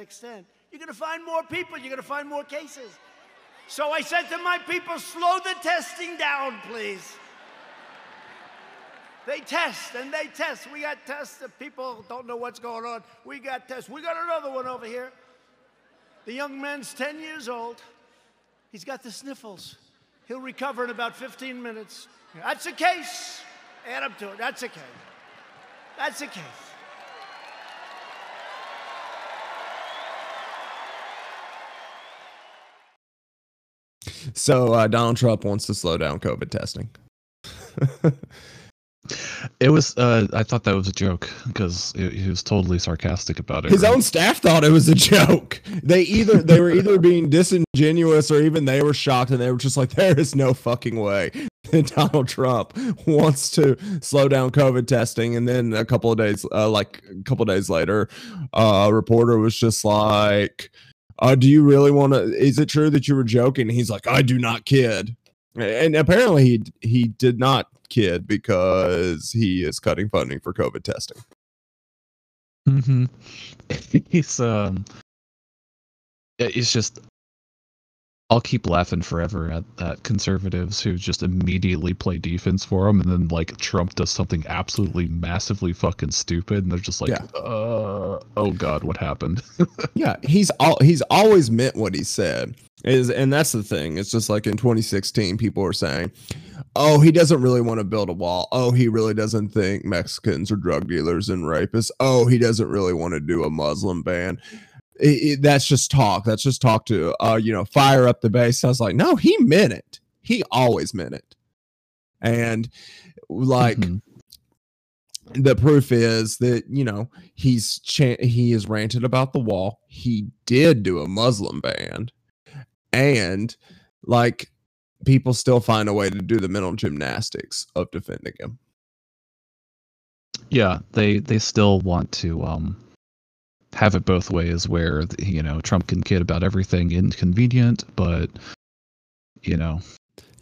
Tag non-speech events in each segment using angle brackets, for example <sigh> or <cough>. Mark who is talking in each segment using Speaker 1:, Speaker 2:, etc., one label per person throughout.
Speaker 1: that extent, you're going to find more people, you're going to find more cases. So I said to my people, slow the testing down, please. They test and they test. We got tests if people don't know what's going on. We got tests. We got another one over here. The young man's 10 years old. He's got the sniffles. He'll recover in about 15 minutes. That's a case. Add up to it. That's a case. That's a case.
Speaker 2: So uh, Donald Trump wants to slow down COVID testing. <laughs>
Speaker 3: It was. Uh, I thought that was a joke because he was totally sarcastic about it.
Speaker 2: His
Speaker 3: right?
Speaker 2: own staff thought it was a joke. They either they were either <laughs> being disingenuous or even they were shocked and they were just like, "There is no fucking way that Donald Trump wants to slow down COVID testing." And then a couple of days, uh, like a couple of days later, uh, a reporter was just like, uh, "Do you really want to? Is it true that you were joking?" He's like, "I do not kid." And apparently he he did not kid because he is cutting funding for COVID testing.
Speaker 3: Mm-hmm. <laughs> He's um. It's just. I'll keep laughing forever at, at conservatives who just immediately play defense for him, and then like Trump does something absolutely massively fucking stupid, and they're just like,
Speaker 2: Yeah.
Speaker 3: uh, "Oh God, what happened?" <laughs>
Speaker 2: Yeah, he's all he's always meant what he said. Is and that's the thing. It's just like in 2016, people were saying, "Oh, he doesn't really want to build a wall. Oh, he really doesn't think Mexicans are drug dealers and rapists. Oh, he doesn't really want to do a Muslim ban." It- it- that's just talk. That's just talk to uh, you know, fire up the base. I was like, no, he meant it. He always meant it. And like
Speaker 3: Mhm.
Speaker 2: the proof is that you know he's cha- he has ranted about the wall he did do a muslim ban and like people still find a way to do the mental gymnastics of defending him
Speaker 3: Yeah, they they still want to um have it both ways, where you know Trump can kid about everything inconvenient, but you know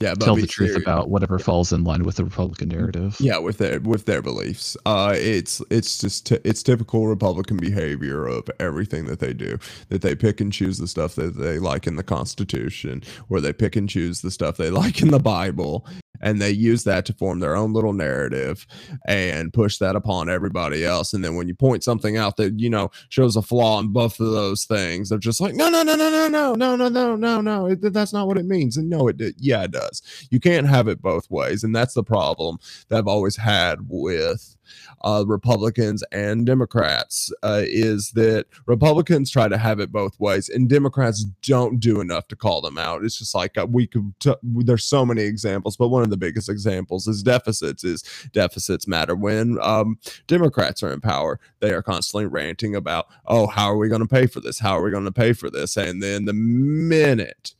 Speaker 2: yeah but
Speaker 3: tell the truth about whatever falls in line with the Republican narrative.
Speaker 2: yeah with their with their beliefs. Uh it's it's just t- it's typical republican behavior of everything that they do that they pick and choose the stuff that they like in the constitution or they pick and choose the stuff they like in the bible and they use that to form their own little narrative and push that upon everybody else and then when you point something out that you know shows a flaw in both of those things they're just like no no no no no no no no no no no that's not what it means and no it did yeah it does you can't have it both ways and that's the problem that I've always had with uh, Republicans and Democrats uh, is that Republicans try to have it both ways, and Democrats don't do enough to call them out. It's just like uh, we could. T- there's so many examples, but one of the biggest examples is deficits. Is deficits matter when um, Democrats are in power? They are constantly ranting about, oh, how are we going to pay for this? How are we going to pay for this? And then the minute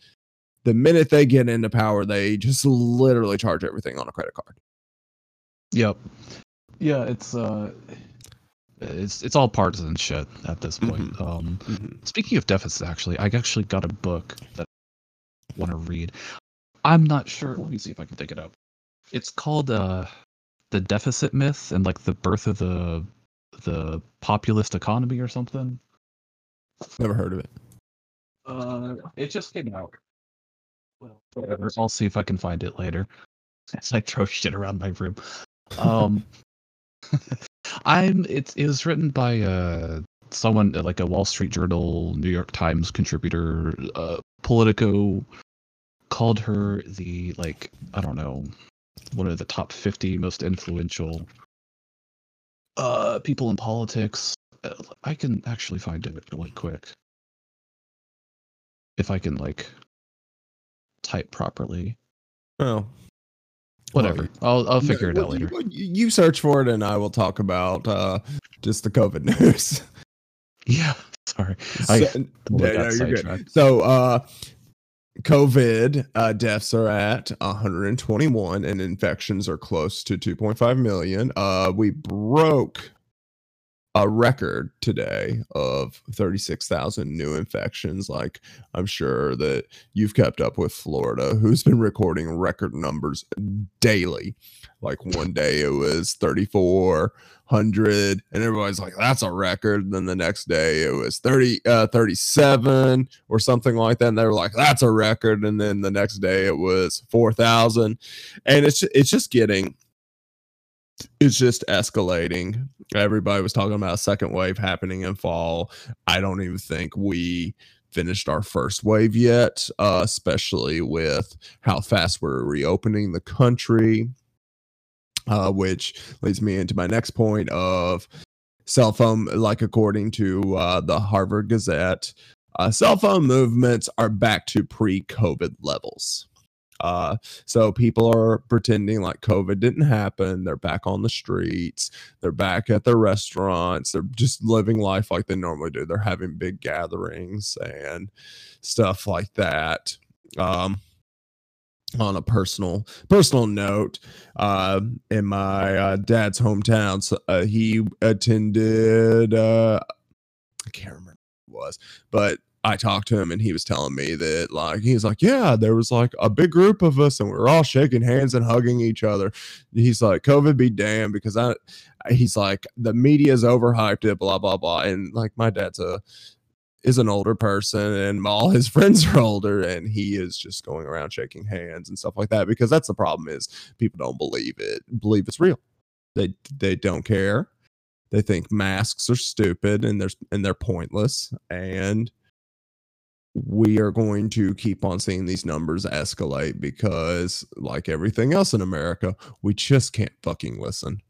Speaker 2: the minute they get into power, they just literally charge everything on a credit card.
Speaker 3: Yep. Yeah, it's uh it's it's all partisan shit at this point. Um speaking of deficits actually, I actually got a book that I want to read. I'm not sure. Let me see if I can dig it up. It's called uh The Deficit Myth and like the birth of the the populist economy or something.
Speaker 2: Never heard of it.
Speaker 3: Uh it just came out. Well, whatever. I'll see if I can find it later. <laughs> As I throw shit around my room. Um <laughs> I'm it's it was written by uh someone like a Wall Street Journal, New York Times contributor, uh Politico called her the like I don't know one of the top 50 most influential uh people in politics. I can actually find it really quick. If I can like type properly.
Speaker 2: Oh,
Speaker 3: Whatever. I'll I'll figure it out later.
Speaker 2: You, you search for it, and I will talk about uh, just the COVID <laughs> news.
Speaker 3: Yeah. Sorry.
Speaker 2: So-
Speaker 3: totally
Speaker 2: Yeah, no, you're good. So, uh, COVID uh, deaths are at 121, and infections are close to 2.5 million. Uh, we broke a record today of 36,000 new infections. Like, I'm sure that you've kept up with Florida, who's been recording record numbers daily. Like, one day it was 3,400, and everybody's like, that's a record. And then the next day it was 30, uh, 37 or something like that. And they were like, that's a record. And then the next day it was 4,000. And it's, it's just getting, it's just escalating. Everybody was talking about a second wave happening in fall. I don't even think we finished our first wave yet, uh, especially with how fast we're reopening the country. Uh, which leads me into my next point of cell phone, like according to uh, the Harvard Gazette, uh, cell phone movements are back to pre COVID levels. Uh, so people are pretending like COVID didn't happen. They're back on the streets. They're back at their restaurants. They're just living life like they normally do. They're having big gatherings and stuff like that. Um, on a personal personal note, uh, in my uh, dad's hometown, so, uh, he attended. Uh, I can't remember what it was, but I talked to him and he was telling me that like he's like, yeah, there was like a big group of us and we are all shaking hands and hugging each other. He's like, COVID be damned because I he's like the media's overhyped it, blah blah blah. And like my dad's a is an older person and all his <laughs> friends are older and he is just going around shaking hands and stuff like that because that's the problem is people don't believe it believe it's real they they don't care they think masks are stupid and they're and they're pointless and we are going to keep on seeing these numbers escalate because, like everything else in America, we just can't fucking listen.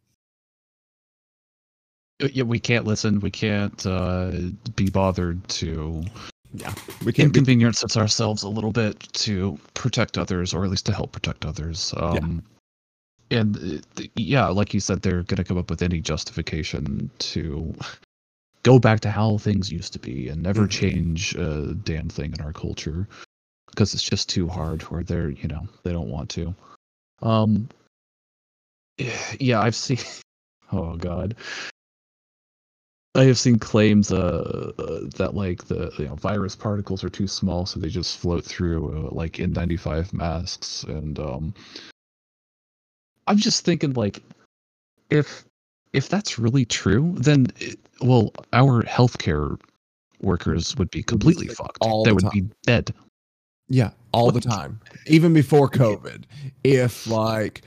Speaker 3: Uh, yeah, we can't listen. We can't uh, be bothered to.
Speaker 2: Yeah, we can't
Speaker 3: inconvenience be- ourselves a little bit to protect others, or at least to help protect others. Um, yeah. And uh, yeah, like you said, they're going to come up with any justification to go back to how things used to be and never mm-hmm. change a damn thing in our culture because it's just too hard or they're you know they don't want to. Um <sighs> yeah i've seen <laughs> oh god. I have seen claims uh, uh, that like the you know virus particles are too small so they just float through uh, like n95 masks. And um i'm just thinking like if if that's really true, then it, well, our healthcare workers would be completely fucked. All they would time. be dead.
Speaker 2: Yeah, all the time. Even before COVID, if like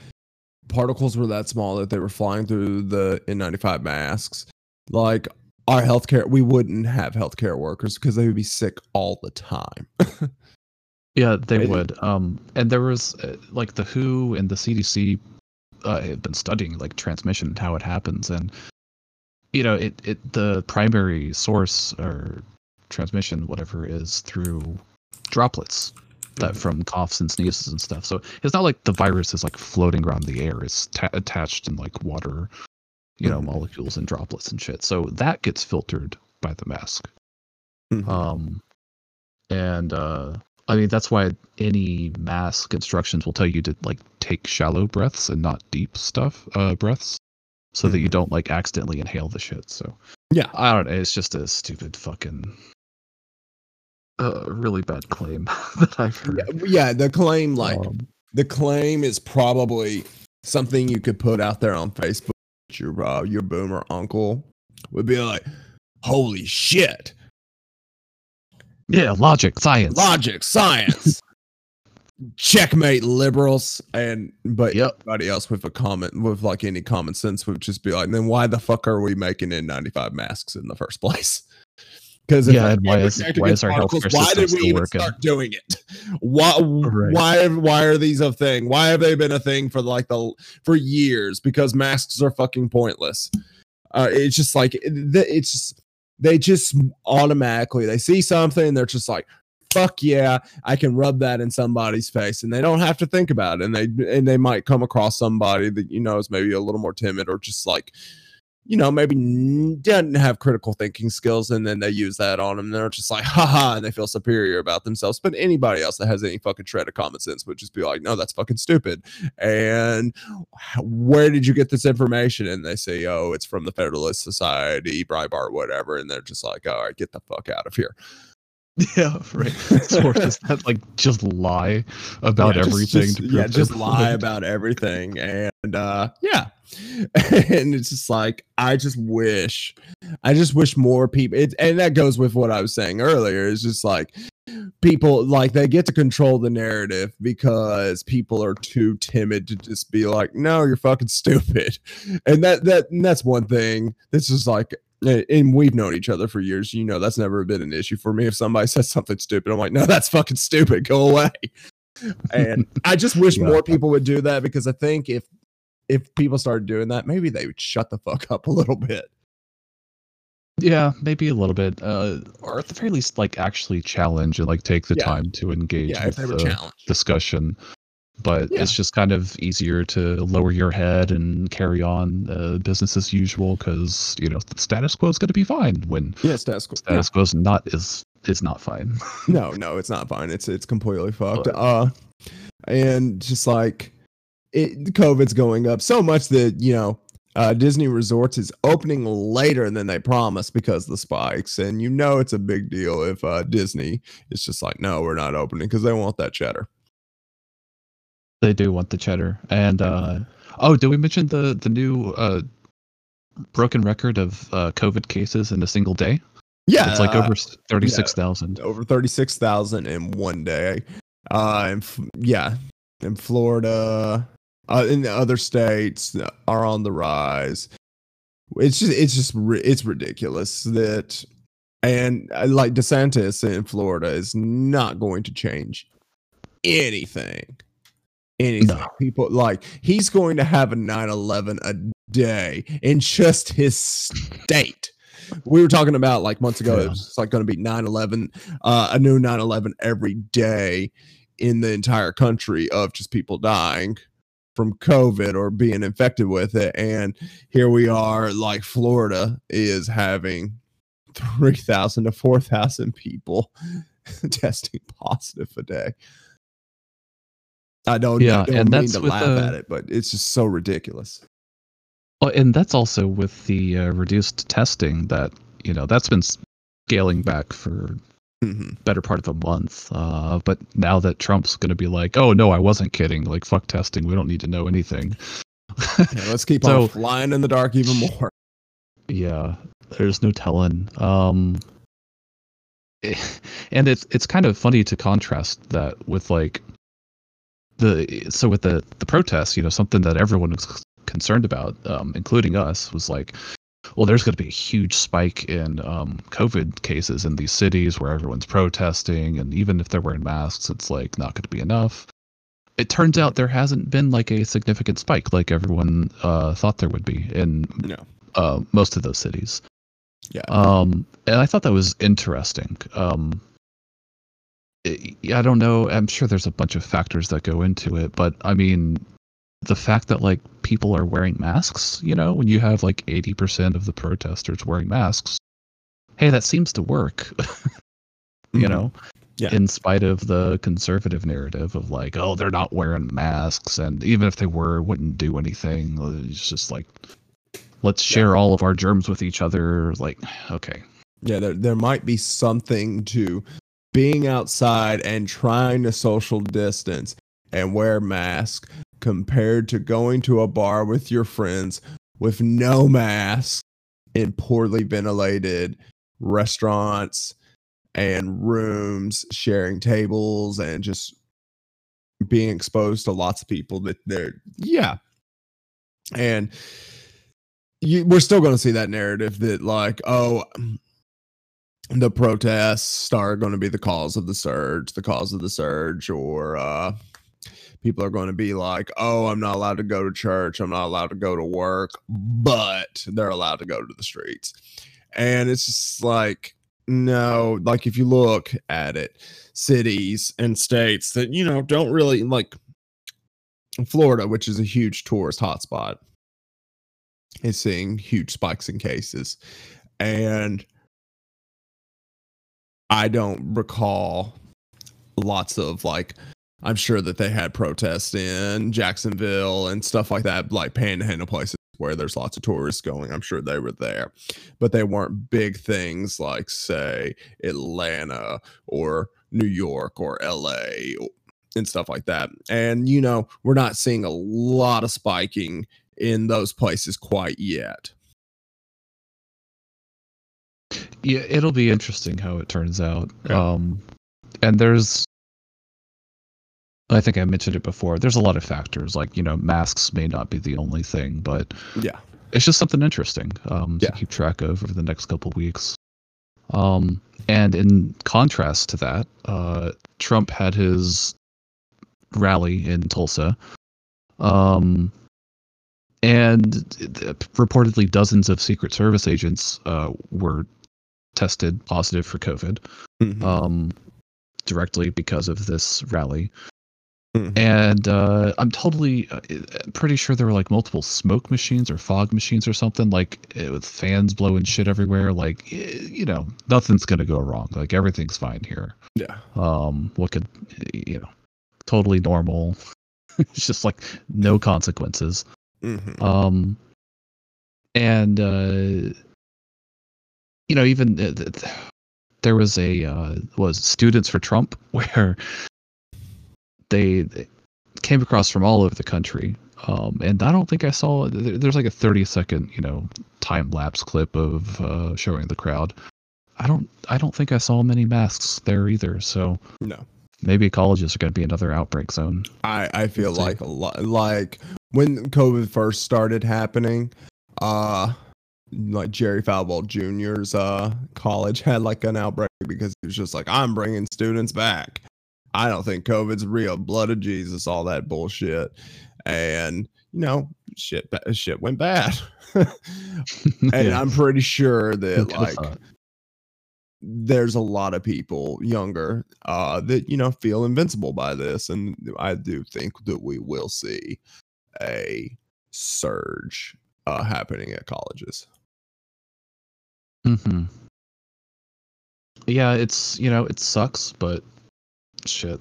Speaker 2: particles were that small that they were flying through the N95 masks, like our healthcare, we wouldn't have healthcare workers because they would be sick all the time. <laughs>
Speaker 3: yeah, they would. Um, and there was uh, like the WHO and the CDC uh, have been studying like transmission and how it happens, and you know, it it the primary source or transmission, whatever, is through droplets that mm-hmm. from coughs and sneezes and stuff. So it's not like the virus is like floating around the air; it's ta- attached in like water, you know, mm-hmm. molecules and droplets and shit. So that gets filtered by the mask. Mm-hmm. Um, and uh, I mean, that's why any mask instructions will tell you to like take shallow breaths and not deep stuff, uh, breaths, so mm-hmm. that you don't like accidentally inhale the shit. So
Speaker 2: yeah,
Speaker 3: I don't know. It's just a stupid fucking, uh, really bad claim <laughs> that I've heard.
Speaker 2: Yeah, yeah the claim, like um, the claim, is probably something you could put out there on Facebook. Your uh, your boomer uncle would be like, "Holy shit."
Speaker 3: Yeah, logic, science.
Speaker 2: Logic, science. Checkmate liberals. And but yep. everybody else with a comment with like any common sense would just be like, then why the fuck are we making N95 masks in the first place? <laughs>
Speaker 3: Because yeah, why is, why is our healthcare why did we even working? start
Speaker 2: doing it? <laughs> Why right. why why are these a thing? Why have they been a thing for like the for years? Because masks are fucking pointless. Uh, it's just like it's just they just automatically they see something they're just like fuck yeah i can rub that in somebody's face and they don't have to think about it and they and they might come across somebody that you know is maybe a little more timid or just like you know, maybe doesn't have critical thinking skills, and then they use that on them. They're just like, haha, and they feel superior about themselves. But anybody else that has any fucking shred of common sense would just be like, no, that's fucking stupid. And where did you get this information? And they say, oh, it's from the Federalist Society, Breitbart, whatever. And they're just like, all right, get the fuck out of here. <laughs>
Speaker 3: Yeah, right. <laughs> Sources that like just lie about
Speaker 2: Yeah, just-
Speaker 3: everything.
Speaker 2: just- yeah, just
Speaker 3: their
Speaker 2: lie
Speaker 3: point.
Speaker 2: about everything. And uh yeah. <laughs> and it's just like I just wish I just wish more people it, and that goes with what I was saying earlier. It's just like people like they get to control the narrative because people are too timid to just be like, no, you're fucking stupid. And that that and that's one thing. This is like and we've known each other for years. You know, that's never been an issue for me. If somebody <laughs> says something stupid, I'm like, no, that's fucking stupid. Go away. <laughs> And I just wish
Speaker 3: Yeah.
Speaker 2: more people would do that because I think if if people started doing that, maybe they would shut the fuck up a little bit.
Speaker 3: Yeah, maybe a little bit, uh, or at the very least, like actually challenge and like take the
Speaker 2: Yeah.
Speaker 3: time to engage
Speaker 2: Yeah, if
Speaker 3: with
Speaker 2: they were
Speaker 3: the
Speaker 2: challenged.
Speaker 3: discussion. But
Speaker 2: Yeah.
Speaker 3: it's just kind of easier to lower your head and carry on uh, business as usual because you know the status quo is going to be fine when
Speaker 2: Yes, that's cool.
Speaker 3: status quo is not is is not fine. <laughs>
Speaker 2: no, no, it's not fine. It's it's completely fucked.
Speaker 3: But-
Speaker 2: Uh, and just like it, COVID's going up so much that you know uh, Disney Resorts is opening later than they promised because of the spikes, and you know it's a big deal if uh, Disney is just like, no, we're not opening because they want that cheddar.
Speaker 3: They do want the cheddar. And uh oh, did we mention the the new uh broken record of uh COVID cases in a single day?
Speaker 2: Yeah,
Speaker 3: it's like over thirty six thousand.
Speaker 2: over 36,000 in one day. Uh, and f- yeah, in Florida, uh, in the other states are on the rise. It's just, it's just, it's ridiculous that, and uh, like DeSantis in Florida is not going to change anything. Anything.
Speaker 3: No.
Speaker 2: People like he's going to have a 9 11 a day in just his state. We were talking about like months ago,
Speaker 3: Yeah.
Speaker 2: it was like going to be 9 11, uh, a new 9 11 every day in the entire country of just people dying from COVID or being infected with it. And here we are, like Florida is having 3,000 to 4,000 people <laughs> testing positive a day. I don't, I
Speaker 3: Yeah,
Speaker 2: don't
Speaker 3: and
Speaker 2: mean
Speaker 3: that's
Speaker 2: to
Speaker 3: with,
Speaker 2: laugh
Speaker 3: uh,
Speaker 2: at it, but it's just so ridiculous.
Speaker 3: Well, and that's also with the uh, reduced testing that you know that's been scaling back for
Speaker 2: Mhm.
Speaker 3: better part of a month. Uh, but now that Trump's going to be like, "Oh no, I wasn't kidding. Like fuck testing. We don't need to know anything."
Speaker 2: Yeah, let's keep <laughs>
Speaker 3: So-
Speaker 2: on flying in the dark even <laughs> more.
Speaker 3: yeah, there's no telling. Um, eh, and it's it's kind of funny to contrast that with like the so with the the protests. You know, something that everyone was concerned about, um, including us, was like, well, there's going to be a huge spike in um, COVID cases in these cities where everyone's protesting, and even if they're wearing masks, it's like not going to be enough. It turns out there hasn't been like a significant spike like everyone uh, thought there would be in
Speaker 2: No.
Speaker 3: uh, most of those cities.
Speaker 2: Yeah.
Speaker 3: Um, and I thought that was interesting. Um, I don't know. I'm sure there's a bunch of factors that go into it, but I mean, the fact that like people are wearing masks, you know, when you have like 80% of the protesters wearing masks, hey, that seems to work, <laughs> you
Speaker 2: Mhm.
Speaker 3: know,
Speaker 2: Yeah.
Speaker 3: in spite of the conservative narrative of like, oh, they're not wearing masks. And even if they were, it wouldn't do anything. It's just like, let's
Speaker 2: Yeah.
Speaker 3: share all of our germs with each other. Like, okay.
Speaker 2: Yeah, there there might be something to being outside and trying to social distance and wear mask compared to going to a bar with your friends with no mask in poorly ventilated restaurants and rooms sharing tables and just being exposed to lots of people that they're yeah. And you, we're still going to see that narrative that like oh the protests are going to be the cause of the surge the cause of the surge or uh people are going to be like oh i'm not allowed to go to church i'm not allowed to go to work but they're allowed to go to the streets and it's just like no like if you look at it cities and states that you know don't really like florida which is a huge tourist hotspot is seeing huge spikes in cases. And I don't recall lots of like I'm sure that they had protests in Jacksonville and stuff like that, like panhandle places where there's lots of tourists going. I'm sure they were there, but they weren't big things like, say, Atlanta or New York or LA and stuff like that. And, you know, we're not seeing a lot of spiking in those places quite yet.
Speaker 3: Yeah, it'll be interesting how it turns out. Um, and there's, I think I mentioned it before. There's a lot of factors, like you know, masks may not be the only thing, but
Speaker 2: Yeah.
Speaker 3: it's just something interesting um, to
Speaker 2: Yeah.
Speaker 3: keep track of over the next couple of weeks. Um, and in contrast to that, uh, Trump had his rally in Tulsa, um, and reportedly dozens of Secret Service agents uh, were tested positive for COVID
Speaker 2: Mhm.
Speaker 3: um, directly because of this rally.
Speaker 2: Mhm.
Speaker 3: And uh, I'm totally uh, pretty sure there were like multiple smoke machines or fog machines or something, like eh, with fans blowing shit everywhere. Like, you know, nothing's gonna go wrong. Like everything's fine here.
Speaker 2: yeah.
Speaker 3: Um, what could, you know, totally normal. <laughs> it's just like no consequences.
Speaker 2: Mhm.
Speaker 3: Um, and uh, you know, even th- th- th- there was a uh, was students for Trump <laughs> where they, they came across from all over the country. Um, and I don't think I saw there- there's like a 30 second you know time lapse clip of uh, showing the crowd. I don't I don't think I saw many masks there either. So
Speaker 2: No.
Speaker 3: maybe colleges are going to be another outbreak zone.
Speaker 2: I, I feel
Speaker 3: Let's see.
Speaker 2: like a lot like when COVID first started happening, uh like Jerry Falwell Jr.'s uh college had like an outbreak because he was just like, I'm bringing students back. I don't think COVID's real. Blood of Jesus, all that bullshit, and you know, shit, shit went bad. <laughs> and
Speaker 3: Yeah.
Speaker 2: I'm pretty sure that like there's a lot of people younger uh that you know feel invincible by this and i do think that we will see a surge uh happening at colleges
Speaker 3: hmm Yeah, it's you know it sucks, but shit.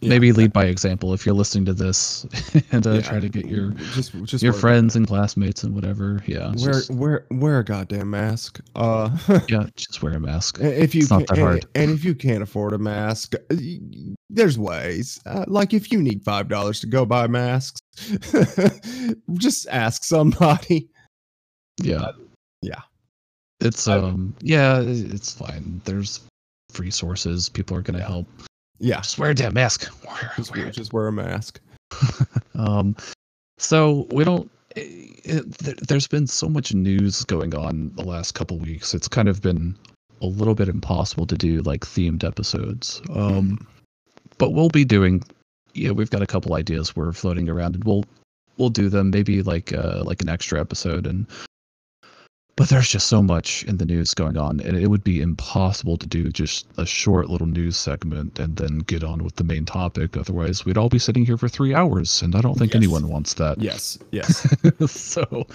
Speaker 2: Yeah,
Speaker 3: Maybe lead by example if you're listening to this, <laughs> and uh,
Speaker 2: yeah.
Speaker 3: try to get your
Speaker 2: just just
Speaker 3: your friends and classmates and whatever. Yeah,
Speaker 2: wear
Speaker 3: just,
Speaker 2: wear wear a goddamn mask uh <laughs>
Speaker 3: yeah, just wear a mask.
Speaker 2: if you
Speaker 3: It's not
Speaker 2: can,
Speaker 3: that hard.
Speaker 2: And, and if you can't afford a mask uh, there's ways uh, like if you need five dollars to go buy masks <laughs> just ask somebody
Speaker 3: Yeah,
Speaker 2: yeah.
Speaker 3: it's
Speaker 2: I-
Speaker 3: um yeah, it's fine. There's free sources. People are gonna help.
Speaker 2: yeah
Speaker 3: Just wear a damn mask. Wear,
Speaker 2: just,
Speaker 3: wear
Speaker 2: just wear a mask <laughs>
Speaker 3: Um, so we don't. It, it, there- there's been so much news going on the last couple weeks. It's kind of been a little bit impossible to do like themed episodes. Um, but we'll be doing. Yeah, we've got a couple ideas we're floating around, and we'll we'll do them. Maybe like uh like an extra episode and. But there's just so much in the news going on, and it would be impossible to do just a short little news segment and then get on with the main topic. Otherwise, we'd all be sitting here for three hours, and I don't think
Speaker 2: Yes.
Speaker 3: anyone wants that.
Speaker 2: yes yes <laughs>
Speaker 3: so,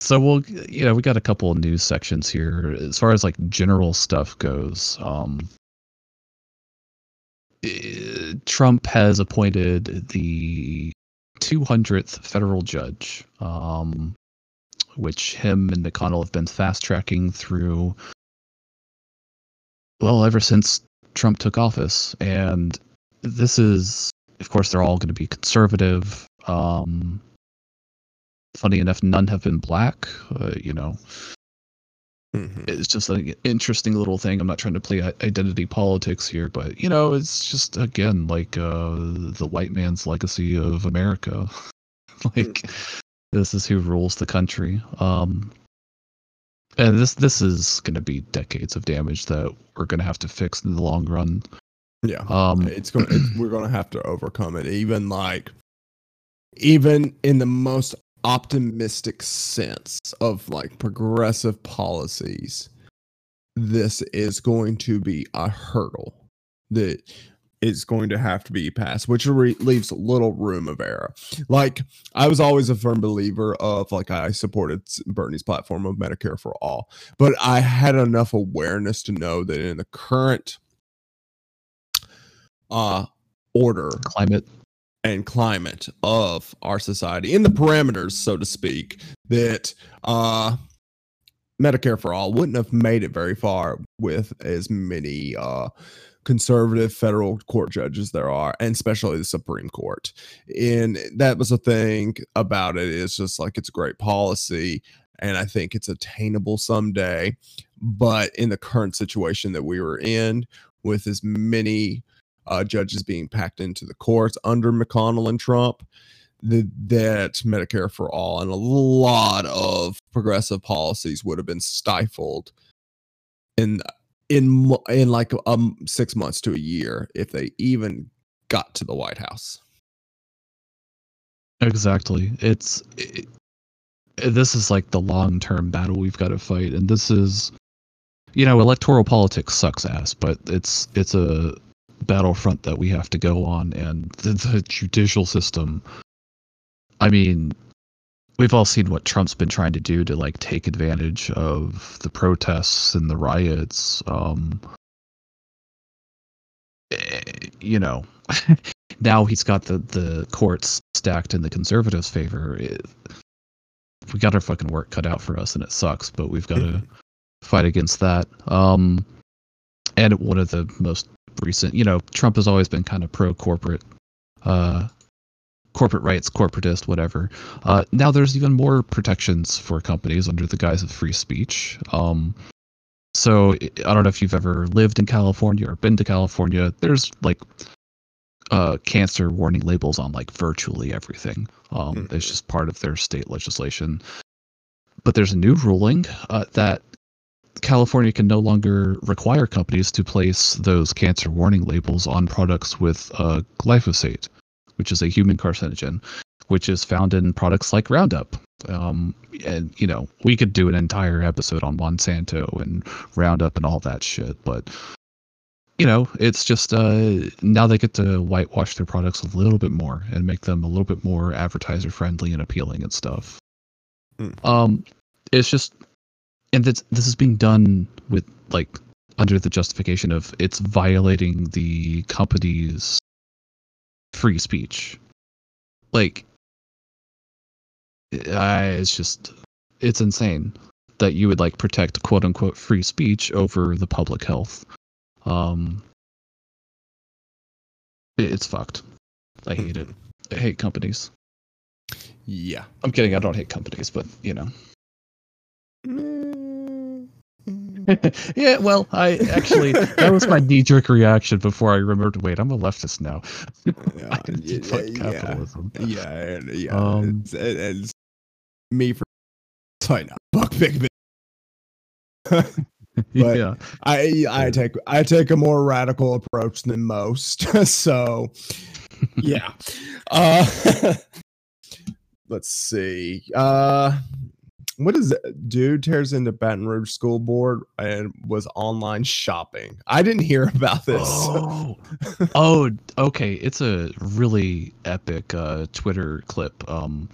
Speaker 3: so we'll, you know, we got a couple of news sections here as far as like general stuff goes. Um, eh, Trump has appointed the 200th federal judge, um, which him and McConnell have been fast tracking through, well, ever since Trump took office. And this is, of course, they're all going to be conservative. Um, funny enough, none have been black. Uh, you know,
Speaker 2: Mhm.
Speaker 3: it's just an interesting little thing. I'm not trying to play identity politics here, but you know, it's just again like uh, the white man's legacy of America. <laughs> like this is who rules the country. Um, and this this is going to be decades of damage that we're going to have to fix in the long run.
Speaker 2: yeah
Speaker 3: Um,
Speaker 2: it's going we're going to have to overcome it even like even in the most optimistic sense of like progressive policies this is going to be a hurdle that is going to have to be passed, which re- leaves little room of error. Like I was always a firm believer of like I supported Bernie's platform of Medicare for all, but I had enough awareness to know that in the current uh order
Speaker 3: Climate.
Speaker 2: and climate of our society in the parameters so to speak that uh medicare for all wouldn't have made it very far with as many uh conservative federal court judges there are and especially the supreme court. And that was the thing about it it's just like it's a great policy and i think it's attainable someday. But in the current situation that we were in with as many uh, judges being packed into the courts under McConnell and Trump, the, that Medicare for all and a lot of progressive policies would have been stifled in in in like um six months to a year if they even got to the White House.
Speaker 3: Exactly. It's it, this is like the long-term battle we've got to fight and this is you know, electoral politics sucks ass, but it's it's a battlefront that we have to go on and the, the judicial system I mean, we've all seen what Trump's been trying to do to like take advantage of the protests and the riots. Um, eh, you know, <laughs> now he's got the the courts stacked in the conservatives' favor. It, we got our fucking work cut out for us, and it sucks. But we've got to <laughs> fight against that. Um, and one of the most recent, you know, Trump has always been kind of pro corporate. Uh, corporate rights, corporatist, whatever. Uh, now there's even more protections for companies under the guise of free speech. Um, so I don't know if you've ever lived in California or been to California. There's like uh, cancer warning labels on like virtually everything. Um,
Speaker 2: Mhm.
Speaker 3: It's just part of their state legislation. But there's a new ruling uh, that California can no longer require companies to place those cancer warning labels on products with uh, glyphosate, which is a human carcinogen, which is found in products like Roundup. Um, and you know, we could do an entire episode on Monsanto and Roundup and all that shit, but you know, it's just uh, now they get to whitewash their products a little bit more and make them a little bit more advertiser friendly and appealing and stuff.
Speaker 2: Mm.
Speaker 3: Um, it's just, and this this is being done with like under the justification of it's violating the company's free speech. Like, I, it's just it's insane that you would like protect quote unquote free speech over the public health. Um, it- it's fucked. I hate it. I hate companies.
Speaker 2: Yeah.
Speaker 3: I'm kidding. I don't hate companies, but you know. <laughs> yeah, well, I actually that was my knee jerk reaction before I remembered. Wait, I'm a leftist now. <laughs>
Speaker 2: Yeah, yeah, yeah.
Speaker 3: capitalism.
Speaker 2: Yeah, and, yeah.
Speaker 3: Um,
Speaker 2: it's, it- it's me for sorry, not fuck big. <laughs> But
Speaker 3: yeah,
Speaker 2: I I take I take a more radical approach than most. so yeah. Uh let's see. Uh what is it? Dude tears into Baton Rouge school board and was online shopping. I didn't hear about this.
Speaker 3: Oh, <laughs> oh, okay. It's a really epic uh, Twitter clip. Um,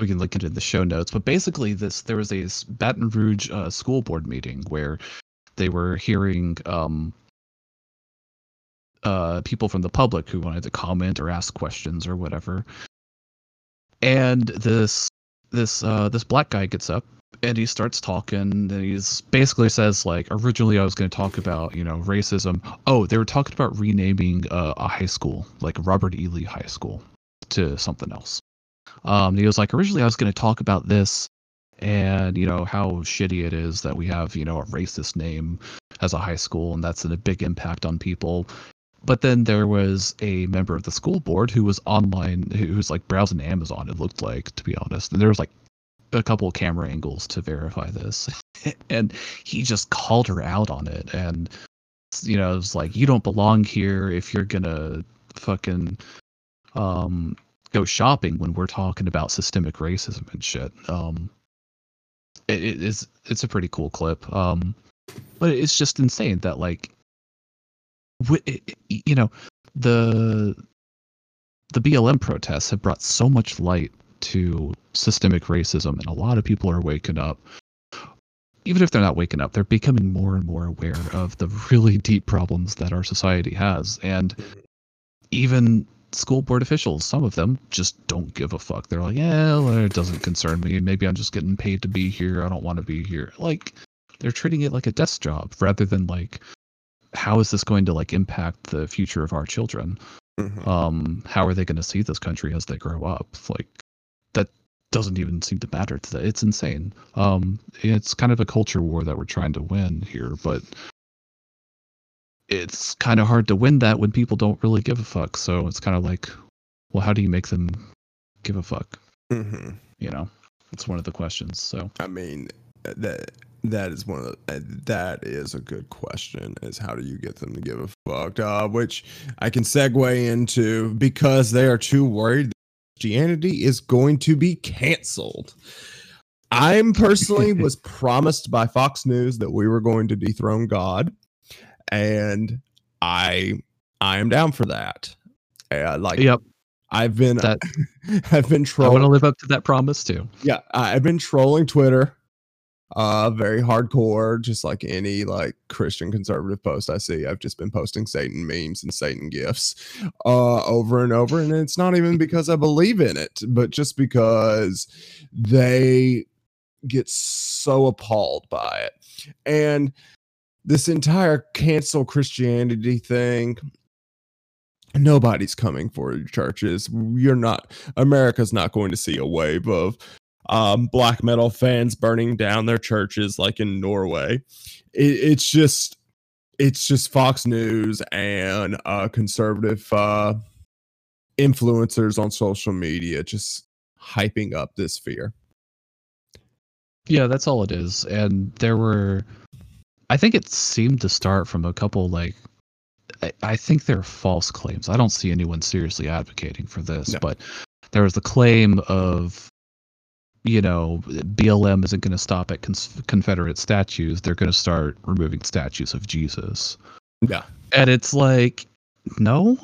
Speaker 3: we can link it in the show notes. But basically, this there was a Baton Rouge uh, school board meeting where they were hearing um, uh, people from the public who wanted to comment or ask questions or whatever. And this this uh, this black guy gets up and he starts talking and he's basically says like originally i was going to talk about you know racism. Oh they were talking about renaming uh, a high school like robert e. Lee high school to something else. Um he was like originally i was going to talk about this and you know how shitty it is that we have you know a racist name as a high school and that's a big impact on people but then there was a member of the school board who was online who was like browsing amazon it looked like to be honest. And there was like a couple of camera angles to verify this. <laughs> And he just called her out on it. And you know it's like you don't belong here if you're gonna fucking um go shopping when we're talking about systemic racism and shit. Um it, it is it's a pretty cool clip. Um but it's just insane that like you know the the BLM protests have brought so much light to systemic racism, and a lot of people are waking up. Even if they're not waking up, they're becoming more and more aware of the really deep problems that our society has. And even school board officials, some of them just don't give a fuck. They're like, yeah, it doesn't concern me. Maybe I'm just getting paid to be here. I don't want to be here. Like, they're treating it like a desk job rather than like, how is this going to like impact the future of our children?
Speaker 2: Mhm.
Speaker 3: um how are they going to see this country as they grow up like that doesn't even seem to matter to them it's insane um it's kind of a culture war that we're trying to win here but it's kind of hard to win that when people don't really give a fuck so it's kind of like well how do you make them give a fuck
Speaker 2: Mhm.
Speaker 3: you know it's one of the questions so
Speaker 2: I mean, uh, that that is one of the uh, that is a good question. Is how do you get them to give a fuck? Uh, which I can segue into because they are too worried that Christianity is going to be canceled. I'm personally <laughs> was promised by Fox News that we were going to dethrone God, and I I am down for that. Uh, like
Speaker 3: yep
Speaker 2: I've been
Speaker 3: that <laughs>
Speaker 2: I've been trolling.
Speaker 3: i want to live up to that promise too
Speaker 2: yeah i've been trolling twitter uh very hardcore just like any like christian conservative post i see i've just been posting satan memes and satan gifts uh over and over and it's not even because i believe in it but just because they get so appalled by it. And this entire cancel christianity thing nobody's coming for your churches. You're not america's not going to see a wave of um, black metal fans burning down their churches like in Norway. It, it's just it's just Fox News and uh, conservative uh, influencers on social media just hyping up this fear.
Speaker 3: Yeah, that's all it is. And there were, I think it seemed to start from a couple like, I, I think they're false claims. I don't see anyone seriously advocating for this,
Speaker 2: No.
Speaker 3: but there was the claim of, you know, BLM isn't going to stop at cons- Confederate statues. They're going to start removing statues of Jesus.
Speaker 2: Yeah.
Speaker 3: And it's like, no,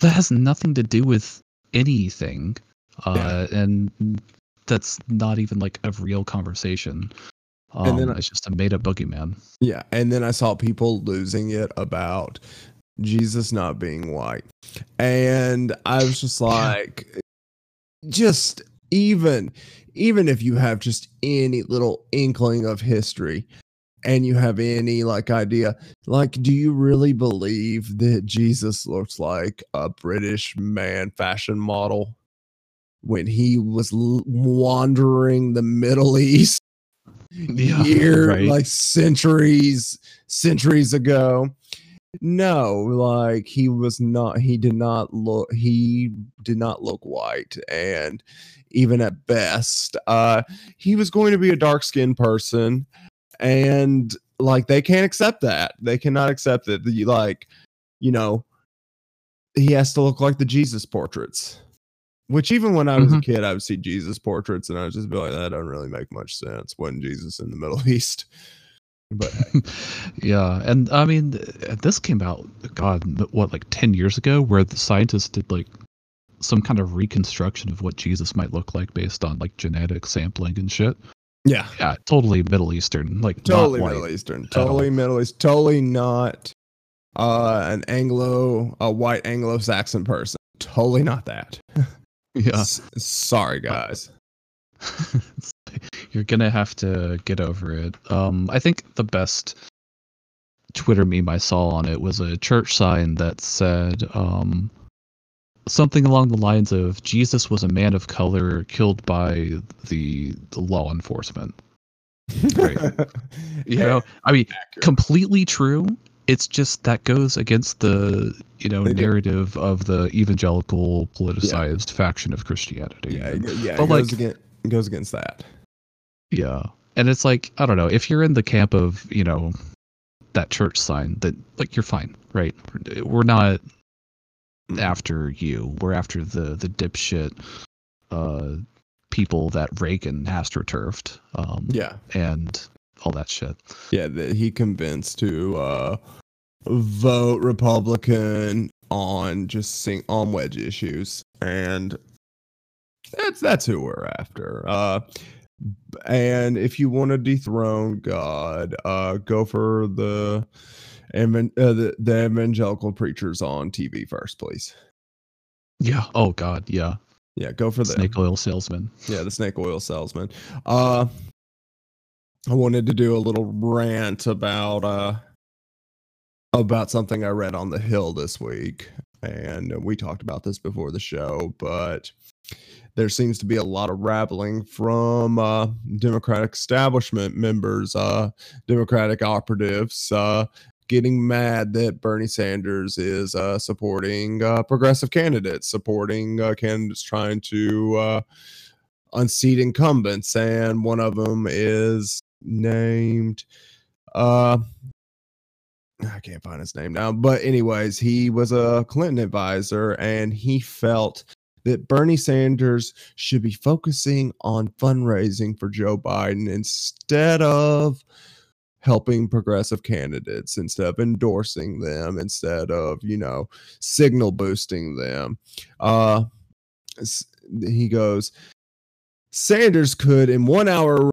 Speaker 3: that has nothing to do with anything. Uh, And that's not even like a real conversation. Um,
Speaker 2: And then I-
Speaker 3: it's just a made up boogeyman.
Speaker 2: Yeah, and then I saw people losing it about Jesus not being white. And I was just like just even even if you have just any little inkling of history and you have any like idea like do you really believe that Jesus looks like a British man fashion model when he was l- wandering the Middle East <laughs>
Speaker 3: Yeah,
Speaker 2: year
Speaker 3: right.
Speaker 2: like centuries centuries ago no like he was not he did not look he did not look white and even at best uh he was going to be a dark skinned person. And like they can't accept that. They cannot accept that the, like you know he has to look like the jesus portraits. Which even when I was a kid, I would see Jesus portraits, and I would just be like, "That doesn't really make much sense." When Jesus in the Middle <laughs> East, but hey, <laughs>
Speaker 3: yeah, and I mean, this came out, God, what, like 10 years ago, where the scientists did like some kind of reconstruction of what Jesus might look like based on like genetic sampling and shit.
Speaker 2: yeah,
Speaker 3: Yeah, totally Middle Eastern, like
Speaker 2: totally
Speaker 3: not.
Speaker 2: Middle Eastern,
Speaker 3: all.
Speaker 2: totally Middle East, totally not uh, an Anglo, a white Anglo-Saxon person. Totally not that. <laughs>
Speaker 3: Yeah,
Speaker 2: S- sorry, guys. <laughs>
Speaker 3: you're gonna have to get over it. Um, I think the best Twitter meme I saw on it was a church sign that said um, something along the lines of "Jesus was a man of color killed by the, the law enforcement." Right. <laughs> You know, I mean,
Speaker 2: Accurate.
Speaker 3: completely true. It's just that goes against the you know
Speaker 2: They do.
Speaker 3: narrative of the evangelical politicized faction of Christianity.
Speaker 2: yeah, it, yeah,
Speaker 3: But,
Speaker 2: it goes
Speaker 3: like-
Speaker 2: against it goes against that.
Speaker 3: Yeah. And it's like, I don't know, if you're in the camp of, you know, that church sign, that like you're fine, right? We're not. After you. We're after the the dipshit uh people that Reagan astroturfed. Um
Speaker 2: Yeah,
Speaker 3: and all that shit.
Speaker 2: yeah, that he convinced to uh vote Republican on just sing on wedge issues, and that's that's who we're after. Uh, and if you want to dethrone God, uh, go for the, evan- uh, the the evangelical preachers on TV first, please.
Speaker 3: Yeah. Oh God. Yeah.
Speaker 2: Yeah, go for the
Speaker 3: Snake oil salesman.
Speaker 2: Yeah, the snake oil salesman. Uh, I wanted to do a little rant about uh about something I read on the Hill this week, and we talked about this before the show, but there seems to be a lot of rattling from uh, Democratic establishment members, uh, Democratic operatives, uh, getting mad that Bernie Sanders is uh, supporting uh, progressive candidates, supporting uh, candidates trying to uh, unseat incumbents, and one of them is named. Uh, I can't find his name now, but anyways, he was a Clinton advisor, and he felt that Bernie Sanders should be focusing on fundraising for Joe Biden instead of helping progressive candidates instead of endorsing them instead of you know signal boosting them. Uh he goes sanders could in one hour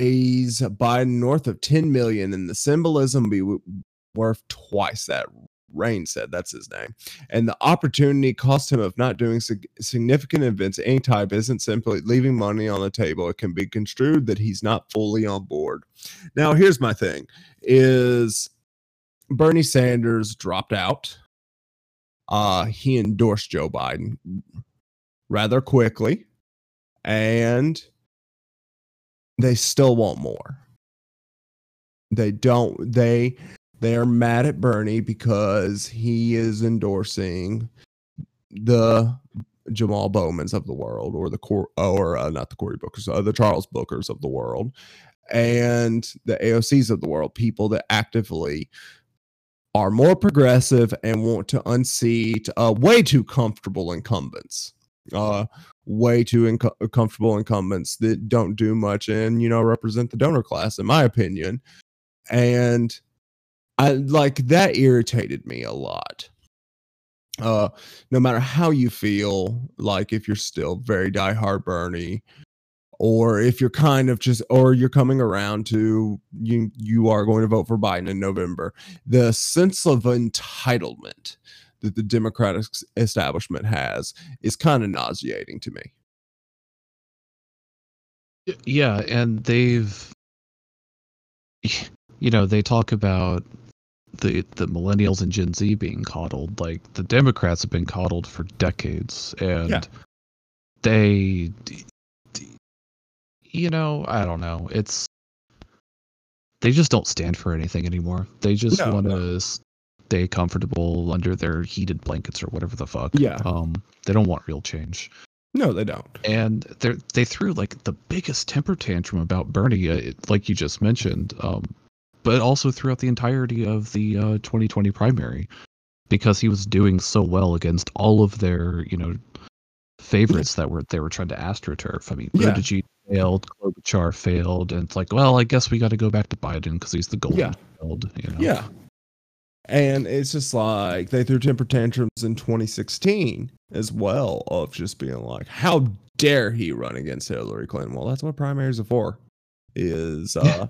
Speaker 2: raise biden north of 10 million and the symbolism be worth twice that Reines said that's his name. And the opportunity cost him of not doing sig- significant events any type isn't simply leaving money on the table. It can be construed that he's not fully on board. Now, here's my thing is Bernie Sanders dropped out. Uh, he endorsed Joe Biden rather quickly, and they still want more. They don't, they they are mad at Bernie because he is endorsing the Jamal Bowmans of the world, or the Cor- or uh, not the Cory Bookers, uh, the Charles Bookers of the world, and the AOCs of the world, people that actively are more progressive and want to unseat uh, way too comfortable incumbents. Uh, way too comfortable incumbents that don't do much and you know represent the donor class in my opinion and I like that irritated me a lot. Uh, no matter how you feel, like if you're still very diehard Bernie, or if you're kind of just, or you're coming around to you, you are going to vote for Biden in November. The sense of entitlement that the Democratic establishment has is kind of nauseating to me.
Speaker 3: Yeah, and they've, you know, they talk about the the millennials and Gen Z being coddled. Like the Democrats have been coddled for decades, and
Speaker 2: Yeah.
Speaker 3: they, you know, I don't know. It's they just don't stand for anything anymore. They just
Speaker 2: No,
Speaker 3: want
Speaker 2: no.
Speaker 3: to stay comfortable under their heated blankets or whatever the fuck.
Speaker 2: Yeah.
Speaker 3: Um, they don't want real change
Speaker 2: No, they don't.
Speaker 3: and they they threw like the biggest temper tantrum about Bernie, uh, like you just mentioned, um, but also throughout the entirety of the uh, 2020 primary, because he was doing so well against all of their you know favorites that were they were trying to astroturf. I mean,
Speaker 2: Yeah.
Speaker 3: Buttigieg failed, Klobuchar failed, and it's like, well, I guess we got to go back to Biden because he's the golden
Speaker 2: Yeah.
Speaker 3: child. You know?
Speaker 2: Yeah. And it's just like they threw temper tantrums in 2016 as well, of just being like, how dare he run against Hillary Clinton? Well, that's what primaries are for. Is uh.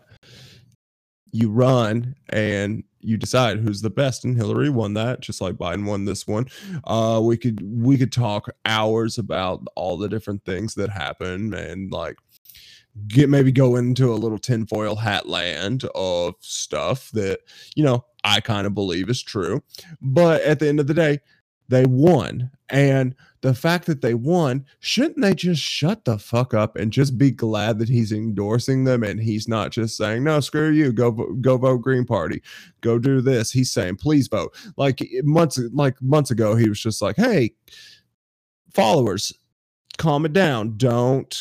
Speaker 2: You run and you decide who's the best and Hillary won that just like Biden won this one. Uh we could we could talk hours about all the different things that happen and like get maybe go into a little tinfoil hat land of stuff that you know I kind of believe is true. But at the end of the day, they won. And the fact that they won, shouldn't they just shut the fuck up and just be glad that he's endorsing them and he's not just saying, no, screw you, go go vote Green Party, go do this. He's saying, please vote. Like months like months ago, he was just like, hey, followers, calm it down. Don't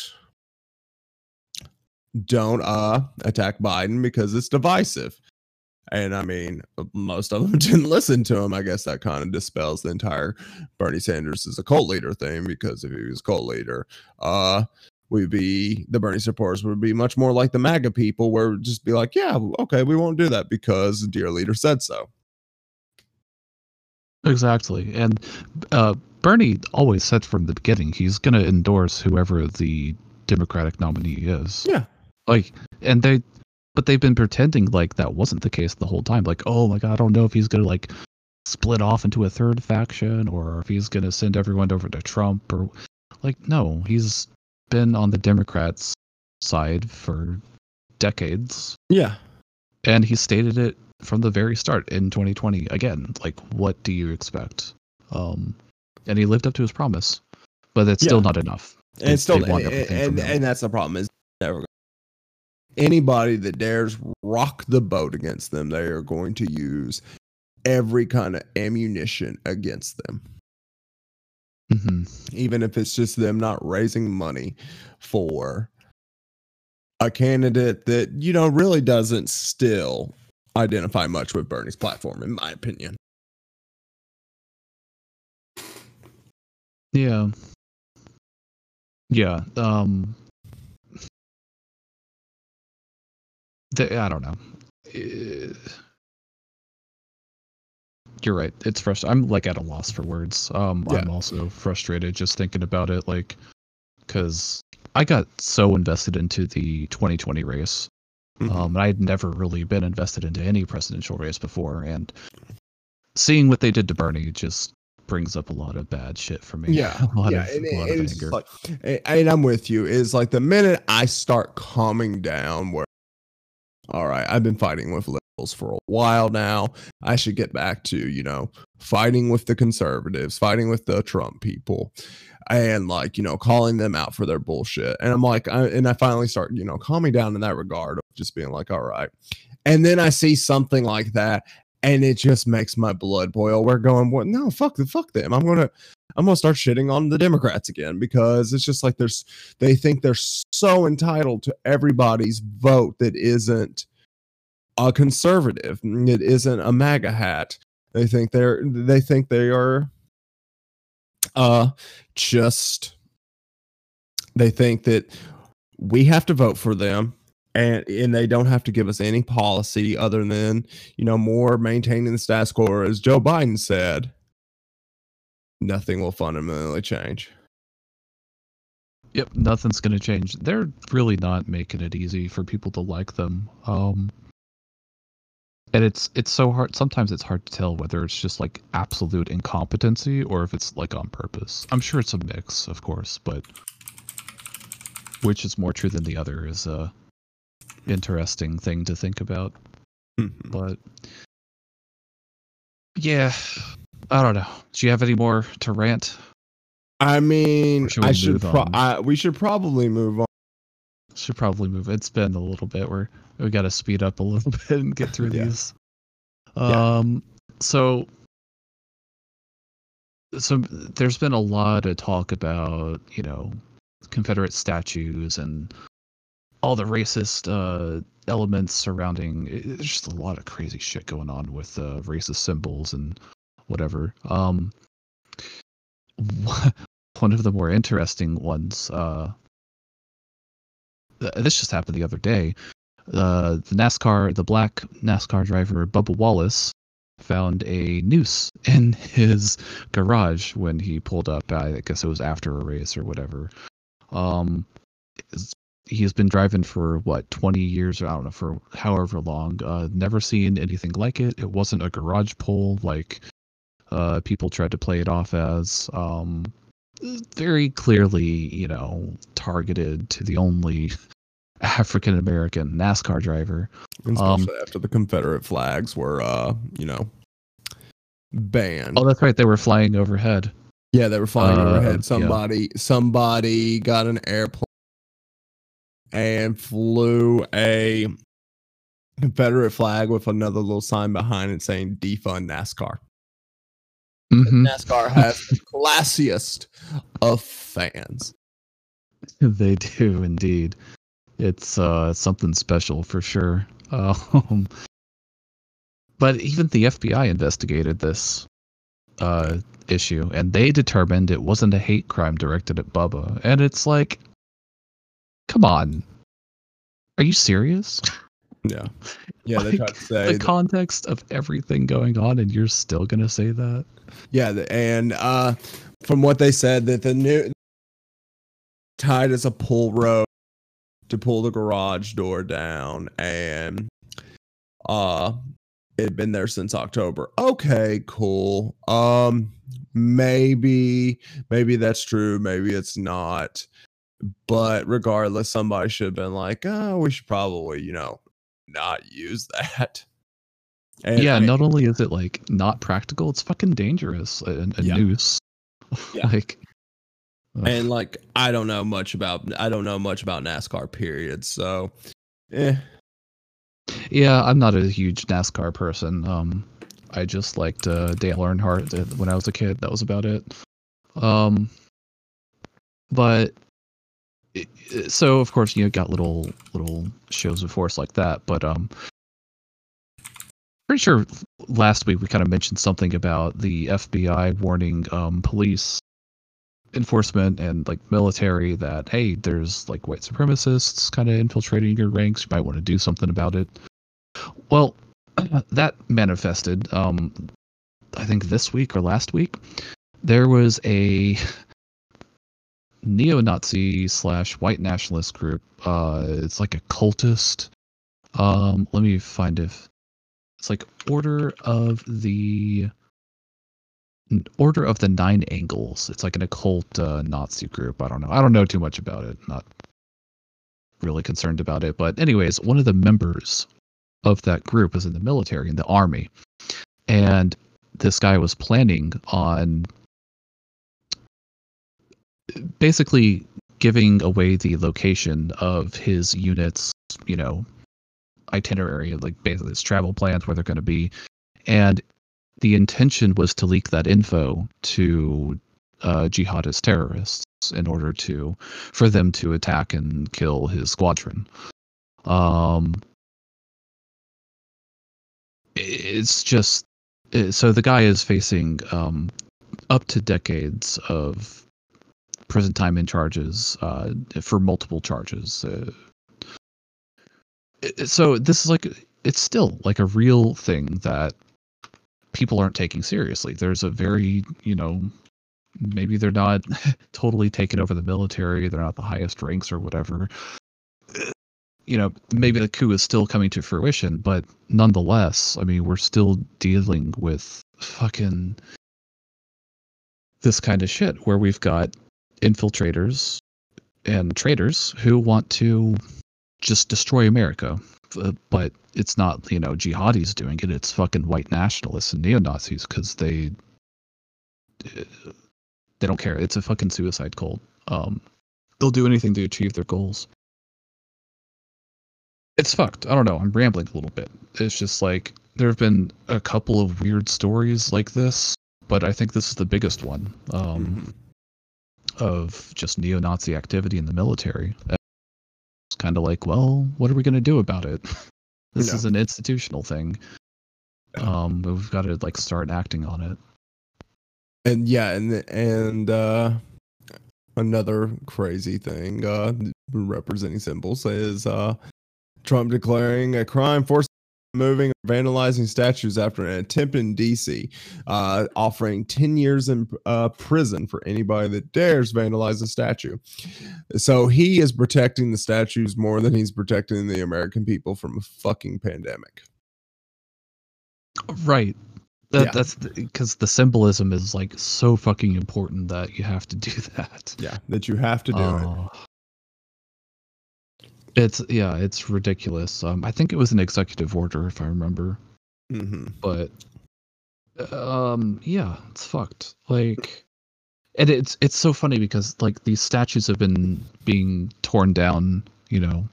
Speaker 2: don't uh attack Biden because it's divisive. And I mean, most of them <laughs> didn't listen to him. I guess that kind of dispels the entire Bernie Sanders is a cult leader thing because if he was a cult leader, uh, we'd be the Bernie supporters would be much more like the MAGA people, where would just be like, yeah, okay, we won't do that because the dear leader said so.
Speaker 3: Exactly. And uh, Bernie always said from the beginning he's going to endorse whoever the Democratic nominee is.
Speaker 2: Yeah.
Speaker 3: Like, and they, but they've been pretending like that wasn't the case the whole time. Like, oh my God, I don't know if he's going to like split off into a third faction or if he's going to send everyone over to Trump or like, no, he's been on the Democrats' side for decades.
Speaker 2: Yeah.
Speaker 3: And he stated it from the very start in 2020 again like what do you expect um and he lived up to his promise but it's still not enough
Speaker 2: And it's still and, and, and that's the problem is never anybody that dares rock the boat against them, they are going to use every kind of ammunition against them.
Speaker 3: Mhm.
Speaker 2: even if it's just them not raising money for a candidate that you know really doesn't still identify much with Bernie's platform, in my opinion.
Speaker 3: yeah yeah um the, i don't know Eh, you're right it's frustrating i'm like at a loss for words um i'm also frustrated just thinking about it like because i got so invested into the 2020 race
Speaker 2: Mhm.
Speaker 3: Um, and I had never really been invested into any presidential race before, and seeing what they did to Bernie just brings up a lot of bad shit for me.
Speaker 2: Yeah, <laughs>
Speaker 3: a lot
Speaker 2: yeah,
Speaker 3: of,
Speaker 2: and,
Speaker 3: a lot
Speaker 2: and
Speaker 3: of anger.
Speaker 2: like, and- and I'm with you. Is like the minute I start calming down, where all right, I've been fighting with liberals for a while now. I should get back to you know fighting with the conservatives, fighting with the Trump people, and like you know calling them out for their bullshit. And I'm like, I, and I finally start you know calming down in that regard of just being like, all right. And then I see something like that, and it just makes my blood boil. We're going, what? No, fuck the fuck them. I'm gonna I'm gonna start shitting on the Democrats again because it's just like there's they think they're so entitled to everybody's vote that isn't a conservative, it isn't a MAGA hat. They think they're they think they are uh just they think that we have to vote for them and and they don't have to give us any policy other than you know more maintaining the status quo as joe biden said nothing will fundamentally change
Speaker 3: Yep, nothing's gonna change. They're really not making it easy for people to like them. Um, and it's it's so hard. Sometimes it's hard to tell whether it's just like absolute incompetency or if it's like on purpose. I'm sure it's a mix, of course, but which is more true than the other is a interesting thing to think about.
Speaker 2: Mhm.
Speaker 3: But yeah, I don't know. Do you have any more to rant?
Speaker 2: i mean
Speaker 3: should
Speaker 2: i
Speaker 3: we
Speaker 2: should pro- I, we should probably move on
Speaker 3: Should probably move. It's been a little bit where we got to speed up a little <laughs> bit and get through
Speaker 2: Yeah.
Speaker 3: these.
Speaker 2: Yeah.
Speaker 3: Um, so, so there's been a lot of talk about you know Confederate statues and all the racist uh, elements surrounding. There's just a lot of crazy shit going on with uh, racist symbols and whatever. Um, <laughs> one of the more interesting ones. Uh, this just happened the other day. Uh, the NASCAR, the black NASCAR driver Bubba Wallace, found a noose <laughs> in his garage when he pulled up. I guess it was after a race or whatever. Um, he's been driving for what 20 years or I don't know for however long. Uh, never seen anything like it. It wasn't a garage pole like uh, people tried to play it off as. Um, very clearly, you know, targeted to the only <laughs> African American NASCAR driver. Um,
Speaker 2: especially after the confederate flags were uh you know banned
Speaker 3: Oh, that's right. They were flying overhead.
Speaker 2: yeah they were flying
Speaker 3: uh,
Speaker 2: overhead somebody somebody got an airplane and flew a confederate flag with another little sign behind it saying defund nascar
Speaker 3: hmm
Speaker 2: NASCAR has the <laughs> classiest of fans. <laughs>
Speaker 3: They do indeed. It's uh, something special for sure. <laughs> Um, but even the FBI investigated this uh, issue, and they determined it wasn't a hate crime directed at Bubba. And it's like, come on, are you serious?
Speaker 2: Yeah. Yeah,
Speaker 3: Like,
Speaker 2: tried to say
Speaker 3: the
Speaker 2: that-
Speaker 3: context of everything going on, and you're still gonna say that.
Speaker 2: Yeah, and uh from what they said that the new tied as a pull rope to pull the garage door down and uh it had been there since October. Okay, cool. Um maybe maybe that's true, maybe it's not. But regardless, somebody should have been like, oh, we should probably, you know, not use that. <laughs> And
Speaker 3: yeah,
Speaker 2: I-
Speaker 3: not only is it like not practical, it's fucking dangerous. A, a
Speaker 2: Yeah.
Speaker 3: noose. <laughs>
Speaker 2: Yeah.
Speaker 3: like ugh.
Speaker 2: and like I don't know much about I don't know much about NASCAR period, so eh.
Speaker 3: Yeah, I'm not a huge NASCAR person. Um, I just liked uh, Dale Earnhardt uh, when I was a kid. That was about it. Um, but i- i- so of course you know, got little little shows of force like that. But um, pretty sure last week we kind of mentioned something about the FBI warning um police enforcement and like military that hey there's like white supremacists kind of infiltrating your ranks you might want to do something about it well <clears throat> that manifested um i think this week or last week there was a neo-nazi slash white nationalist group uh it's like a cultist um let me find if it's like order of the Order of the Nine Angles. It's like an occult uh, Nazi group. I don't know. I don't know too much about it. Not really concerned about it. But anyways, one of the members of that group was in the military, in the army, and this guy was planning on basically giving away the location of his units. You know, itinerary, like basically his travel plans, where they're going to be, and the intention was to leak that info to uh, jihadist terrorists in order to for them to attack and kill his squadron. Um, it's just so the guy is facing um, up to decades of prison time and charges uh, for multiple charges. Uh, so this is like it's still like a real thing that people aren't taking seriously. There's a very, you know, maybe they're not <laughs> totally taking over the military, they're not the highest ranks or whatever. You know, maybe the coup is still coming to fruition, but nonetheless, I mean, we're still dealing with fucking this kind of shit where we've got infiltrators and traitors who want to just destroy America. Uh, But it's not, you know, jihadis doing it. It's fucking white nationalists and neo Nazis because they they don't care. It's a fucking suicide cult. Um, they'll do anything to achieve their goals. It's fucked. I don't know. I'm rambling a little bit. It's just like there have been a couple of weird stories like this, but I think this is the biggest one um,
Speaker 2: Mhm.
Speaker 3: Of just neo-Nazi activity in the military. It's kind of like, well, what are we going to do about it? <laughs> this
Speaker 2: Yeah.
Speaker 3: is an institutional thing. Um, but we've got to like start acting on it.
Speaker 2: and yeah, and and uh another crazy thing, uh representing symbols is uh Trump declaring a crime for moving or vandalizing statues after an attempt in DC, uh, offering 10 years in uh, prison for anybody that dares vandalize a statue. So he is protecting the statues more than he's protecting the American people from a fucking pandemic.
Speaker 3: Right. That,
Speaker 2: Yeah.
Speaker 3: That's because the symbolism is like so fucking important that you have to do <laughs> that.
Speaker 2: Yeah, that you have to do it.
Speaker 3: It's yeah, it's ridiculous. Um, I think it was an executive order if I remember,
Speaker 2: hmm
Speaker 3: but um, yeah, it's fucked. Like, and it's it's so funny because like these statues have been being torn down, you know,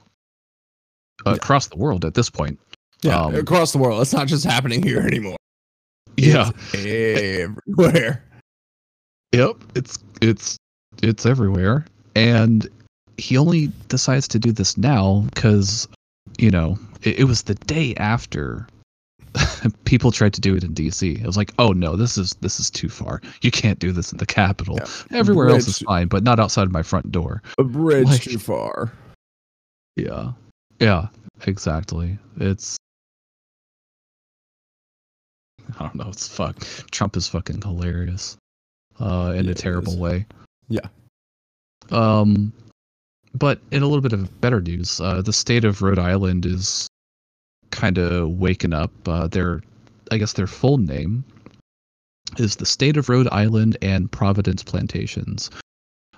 Speaker 2: Yeah.
Speaker 3: across the world at this point.
Speaker 2: Yeah,
Speaker 3: Um,
Speaker 2: across the world. It's not just happening here anymore.
Speaker 3: Yeah.
Speaker 2: It's everywhere.
Speaker 3: Yep, it's it's it's everywhere, and he only decides to do this now because you know it, it was the day after <laughs> people tried to do it in DC. It was like, oh no, this is this is too far. You can't do this in the capital.
Speaker 2: Yeah.
Speaker 3: Everywhere else is fine, but not outside my front door.
Speaker 2: A bridge
Speaker 3: Like-
Speaker 2: too far.
Speaker 3: Yeah, yeah. exactly. It's I don't know. It's fuck. Trump is fucking hilarious, uh, in
Speaker 2: Yeah,
Speaker 3: a terrible way.
Speaker 2: Yeah.
Speaker 3: Um, but in a little bit of better news, uh, the state of Rhode Island is kind of waking up. Uh, their, I guess, their full name is the state of Rhode Island and Providence Plantations.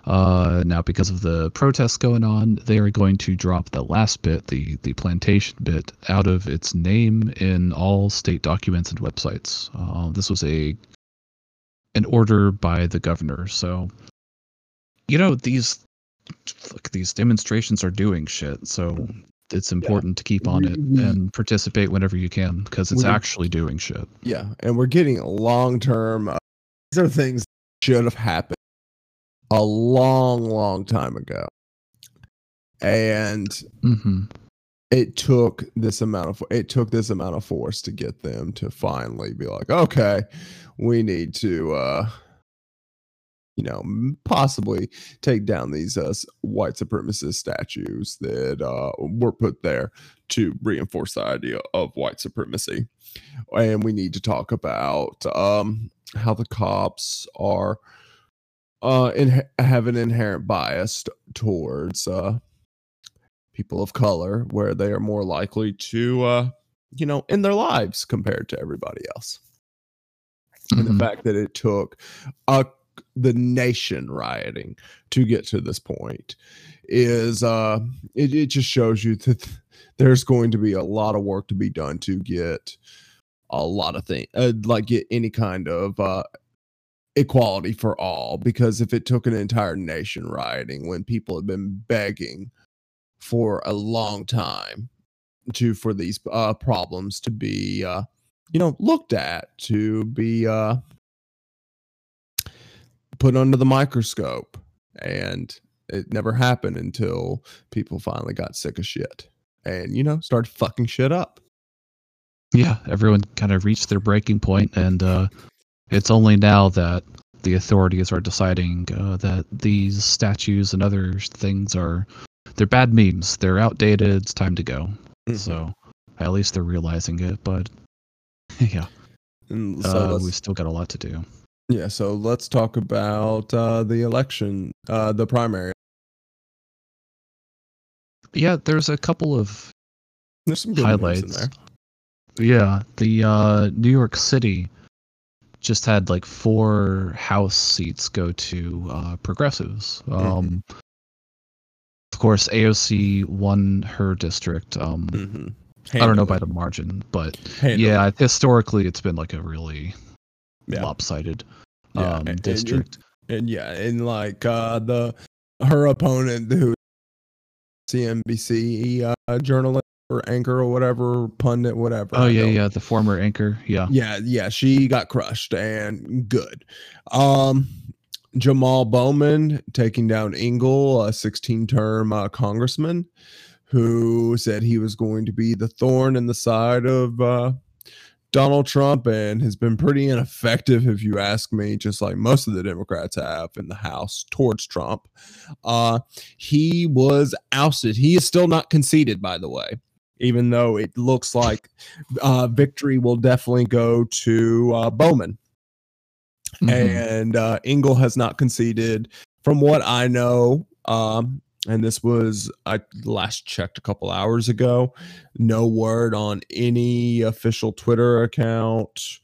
Speaker 3: Uh, now, because of the protests going on, they are going to drop the last bit, the the plantation bit, out of its name in all state documents and websites. Uh, this was a an order by the governor. So, you know, these look, these demonstrations are doing shit. So it's important to keep on
Speaker 2: We-
Speaker 3: it and participate whenever you can because it's
Speaker 2: We-
Speaker 3: actually doing shit.
Speaker 2: Yeah, and we're getting long term. Uh, these are things that should have happened a long, long time ago, and
Speaker 3: hmm
Speaker 2: it took this amount of it took this amount of force to get them to finally be like, okay, we need to, uh, you know, possibly take down these uh, white supremacist statues that uh, were put there to reinforce the idea of white supremacy. And we need to talk about um, how the cops are uh, in, have an inherent bias towards uh, people of color, where they are more likely to, uh, you know, in their lives compared to everybody else and
Speaker 3: Mhm.
Speaker 2: the fact that it took uh, the nation rioting to get to this point is uh it, it just shows you that <laughs> there's going to be a lot of work to be done to get a lot of things uh, like get any kind of uh equality for all. Because if it took an entire nation rioting when people have been begging for a long time to for these uh problems to be uh you know looked at to be uh put under the microscope and it never happened until people finally got sick of shit and you know started fucking shit up
Speaker 3: Yeah, everyone kind of reached their breaking point, and uh, it's only now that the authorities are deciding uh, that these statues and other things are they're bad memes. They're outdated. It's time to go.
Speaker 2: Mm-hmm.
Speaker 3: So at least they're realizing it. But <laughs> yeah,
Speaker 2: and so
Speaker 3: uh,
Speaker 2: let's-
Speaker 3: we still got a lot to do.
Speaker 2: Yeah so let's talk about uh the election uh the primary
Speaker 3: Yeah, there's a couple of
Speaker 2: there's some good news in
Speaker 3: highlights.
Speaker 2: there
Speaker 3: Yeah, the uh, New York City just had like four House seats go to uh, progressives.
Speaker 2: Mm-hmm.
Speaker 3: Um, Of course, AOC won her district. Um,
Speaker 2: Mhm.
Speaker 3: I don't know by the margin, but
Speaker 2: Handily.
Speaker 3: yeah, historically it's been like a really
Speaker 2: Yeah.
Speaker 3: lopsided
Speaker 2: Yeah,
Speaker 3: um,
Speaker 2: and- and-
Speaker 3: district.
Speaker 2: and yeah, and like uh the her opponent who CNBC uh journalist or anchor or whatever, pundit, whatever.
Speaker 3: oh yeah, yeah, the former anchor. Yeah,
Speaker 2: yeah, yeah, she got crushed and good. Um Jamal Bowman taking down Engel, a 16 term uh, congressman who said he was going to be the thorn in the side of uh, Donald Trump and has been pretty ineffective, if you ask me, just like most of the Democrats have in the House towards Trump. Uh, he was ousted. He is still not conceded, by the way, even though it looks like uh, victory will definitely go to uh, Bowman.
Speaker 3: Mhm.
Speaker 2: And uh, Engel has not conceded, from what I know. Um, and this was I last checked a couple hours ago. No word on any official Twitter account,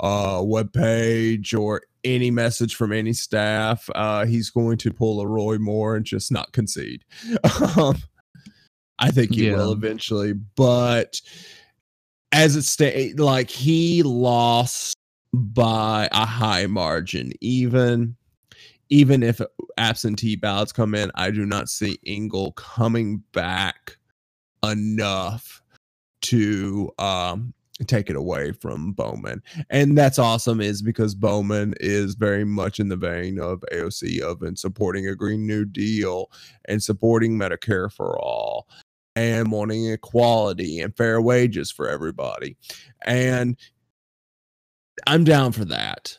Speaker 2: uh, web page, or any message from any staff. Uh, he's going to pull a Roy Moore and just not concede. <laughs> um, I think he will eventually, but as it stay like he lost by a high margin, even even if absentee ballots come in, I do not see Engel coming back enough to um take it away from Bowman. And that's awesome is because Bowman is very much in the vein of AOC of and supporting a Green New Deal and supporting Medicare for all and wanting equality and fair wages for everybody. And I'm down for that.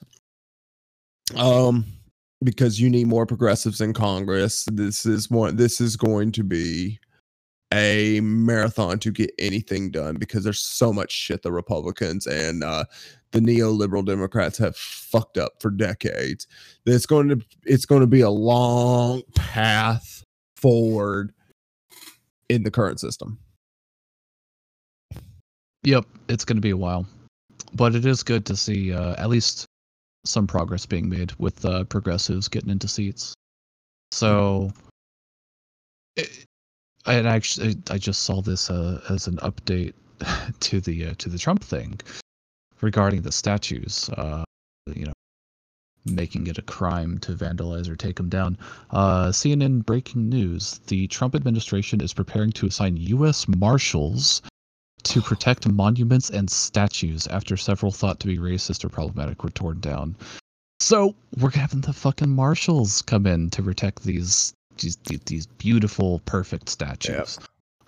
Speaker 2: Um because you need more progressives in Congress. This is one this is going to be a marathon to get anything done because there's so much shit the Republicans and uh, the neoliberal Democrats have fucked up for decades. It's going to it's going to be a long path forward in the current system.
Speaker 3: Yep, it's going to be a while, but it is good to see uh, at least some progress being made with uh, progressives getting into seats. So, it, and actually, I just saw this uh, as an update <laughs> to the uh, to the Trump thing regarding the statues. Uh, you know, making it a crime to vandalize or take them down. Uh, CNN breaking news: The Trump administration is preparing to assign U.S. Marshals to protect monuments and statues after several thought to be racist or problematic were torn down. So we're having the fucking marshals come in to protect these these these beautiful, perfect statues.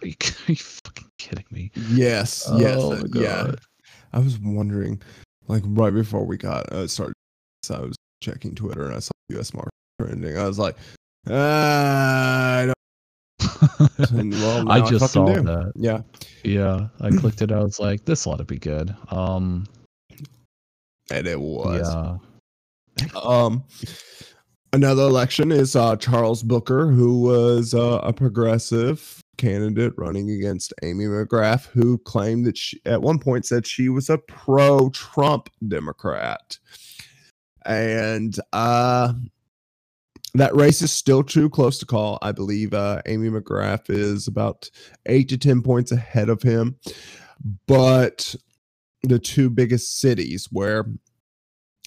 Speaker 3: Are, you, <laughs> are, you, fucking kidding me?
Speaker 2: Yes, yes, oh, uh, yeah. I was wondering, like right before we got uh, started, so I was checking Twitter and I saw U.S. marshal trending. I was like, ah, I don't <laughs>
Speaker 3: well, I just I saw do. that.
Speaker 2: Yeah.
Speaker 3: Yeah. I clicked it. I was like, this ought to be good. Um
Speaker 2: and it was. Yeah. Um another election is uh Charles Booker, who was uh, a progressive candidate running against Amy McGrath, who claimed that she at one point said she was a pro-Trump Democrat. And uh that race is still too close to call. I believe uh, Amy McGrath is about eight to 10 points ahead of him. But the two biggest cities where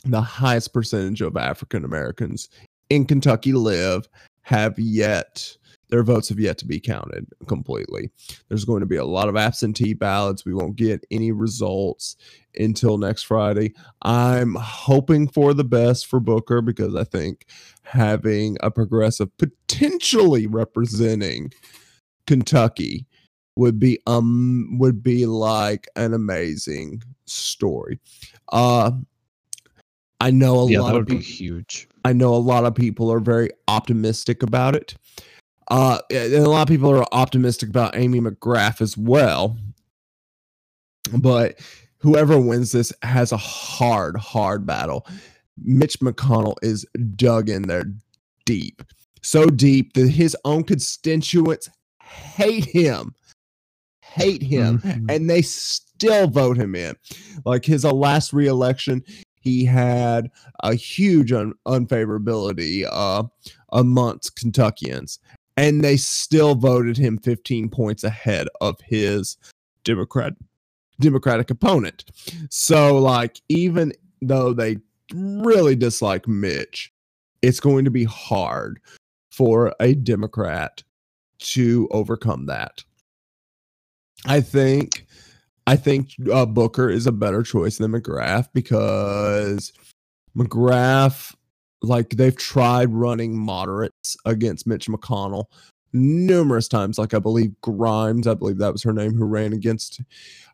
Speaker 2: the highest percentage of African Americans in Kentucky live have yet their votes have yet to be counted completely. There's going to be a lot of absentee ballots. We won't get any results until next Friday. I'm hoping for the best for Booker because I think having a progressive potentially representing Kentucky would be um would be like an amazing story. Uh I know a
Speaker 3: yeah,
Speaker 2: lot
Speaker 3: that
Speaker 2: would
Speaker 3: of be huge.
Speaker 2: I know a lot of people are very optimistic about it. Uh, and a lot of people are optimistic about Amy McGrath as well. But whoever wins this has a hard, hard battle. Mitch McConnell is dug in there deep, so deep that his own constituents hate him, hate him, mm-hmm. and they still vote him in. Like his uh, last reelection, he had a huge un- unfavorability uh, amongst Kentuckians, and they still voted him 15 points ahead of his Democrat Democratic opponent. So like even though they really dislike Mitch, it's going to be hard for a Democrat to overcome that. I think I think uh, Booker is a better choice than McGrath because McGrath like they've tried running moderates against Mitch McConnell numerous times. Like I believe Grimes, I believe that was her name, who ran against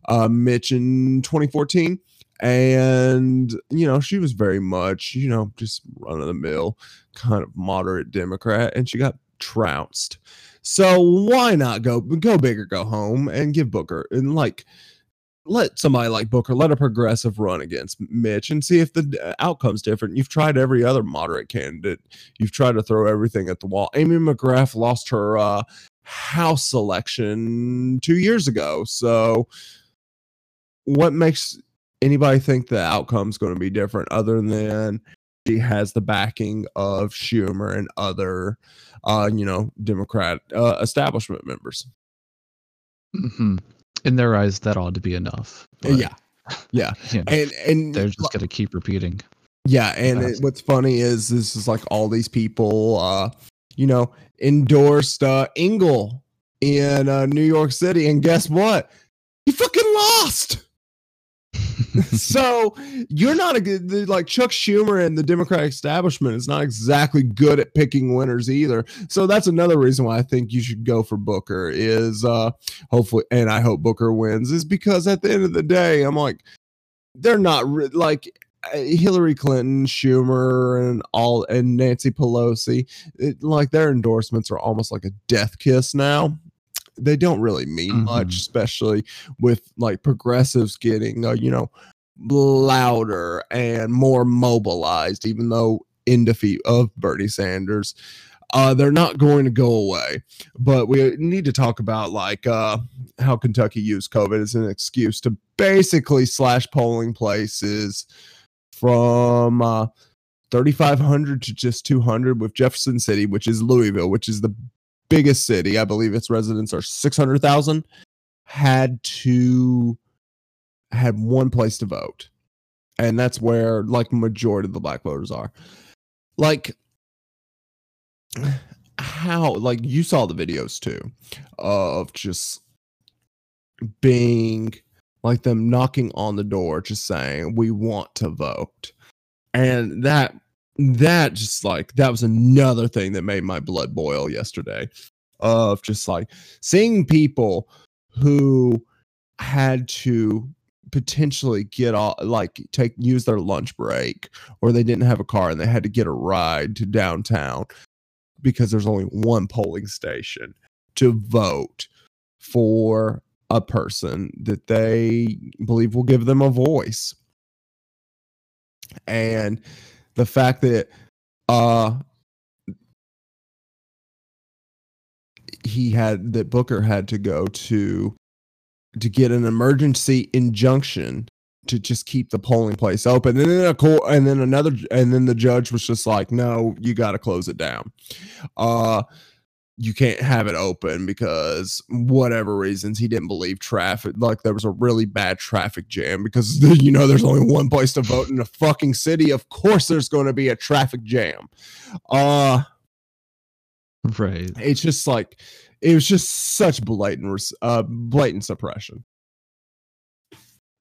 Speaker 2: uh, Mitch in 2014. And, you know, she was very much, you know, just run of the mill kind of moderate Democrat, and she got trounced. So why not go go big or go home and give Booker and like let somebody like Booker, let a progressive run against Mitch and see if the uh, outcome's different. You've tried every other moderate candidate. You've tried to throw everything at the wall. Amy McGrath lost her uh, House election two years ago. So, what makes anybody think the outcome's going to be different other than she has the backing of Schumer and other, uh, you know, Democrat uh, establishment members?
Speaker 3: Mm-hmm in their eyes, that ought to be enough.
Speaker 2: But, yeah, yeah, <laughs> you know,
Speaker 3: and and they're just gonna keep repeating.
Speaker 2: Yeah, and it, what's funny is this is like all these people, uh, you know, endorsed uh, Engel in uh, New York City, and guess what? He fucking lost. <laughs> so you're not a good like Chuck Schumer and the Democratic establishment is not exactly good at picking winners either. So that's another reason why I think you should go for Booker is uh hopefully and I hope Booker wins is because at the end of the day I'm like they're not re- like uh, Hillary Clinton, Schumer, and all and Nancy Pelosi, it, like their endorsements are almost like a death kiss now. They don't really mean much,
Speaker 3: Mhm.
Speaker 2: especially with like progressives getting uh, you know louder and more mobilized, even though in defeat of Bernie Sanders. Uh, they're not going to go away, but we need to talk about like uh, how Kentucky used COVID as an excuse to basically slash polling places from uh, 3,500 to just 200 with Jefferson City, which is Louisville, which is the biggest city. I believe its residents are 600,000. Had to had one place to vote, and that's where like majority of the black voters are. Like how like you saw the videos too of just being like them knocking on the door just saying we want to vote and that that just like that was another thing that made my blood boil yesterday of just like seeing people who had to potentially get off like take use their lunch break or they didn't have a car and they had to get a ride to downtown because there's only one polling station to vote for a person that they believe will give them a voice. And the fact that uh he had that Booker had to go to to get an emergency injunction to just keep the polling place open. And then a court and then another and then the judge was just like no you got to close it down. Uh you can't have it open because whatever reasons he didn't believe traffic like there was a really bad traffic jam because <laughs> you know there's only one place to vote in a fucking city of course there's going to be a traffic jam uh
Speaker 3: Right.
Speaker 2: it's just like it was just such blatant uh blatant suppression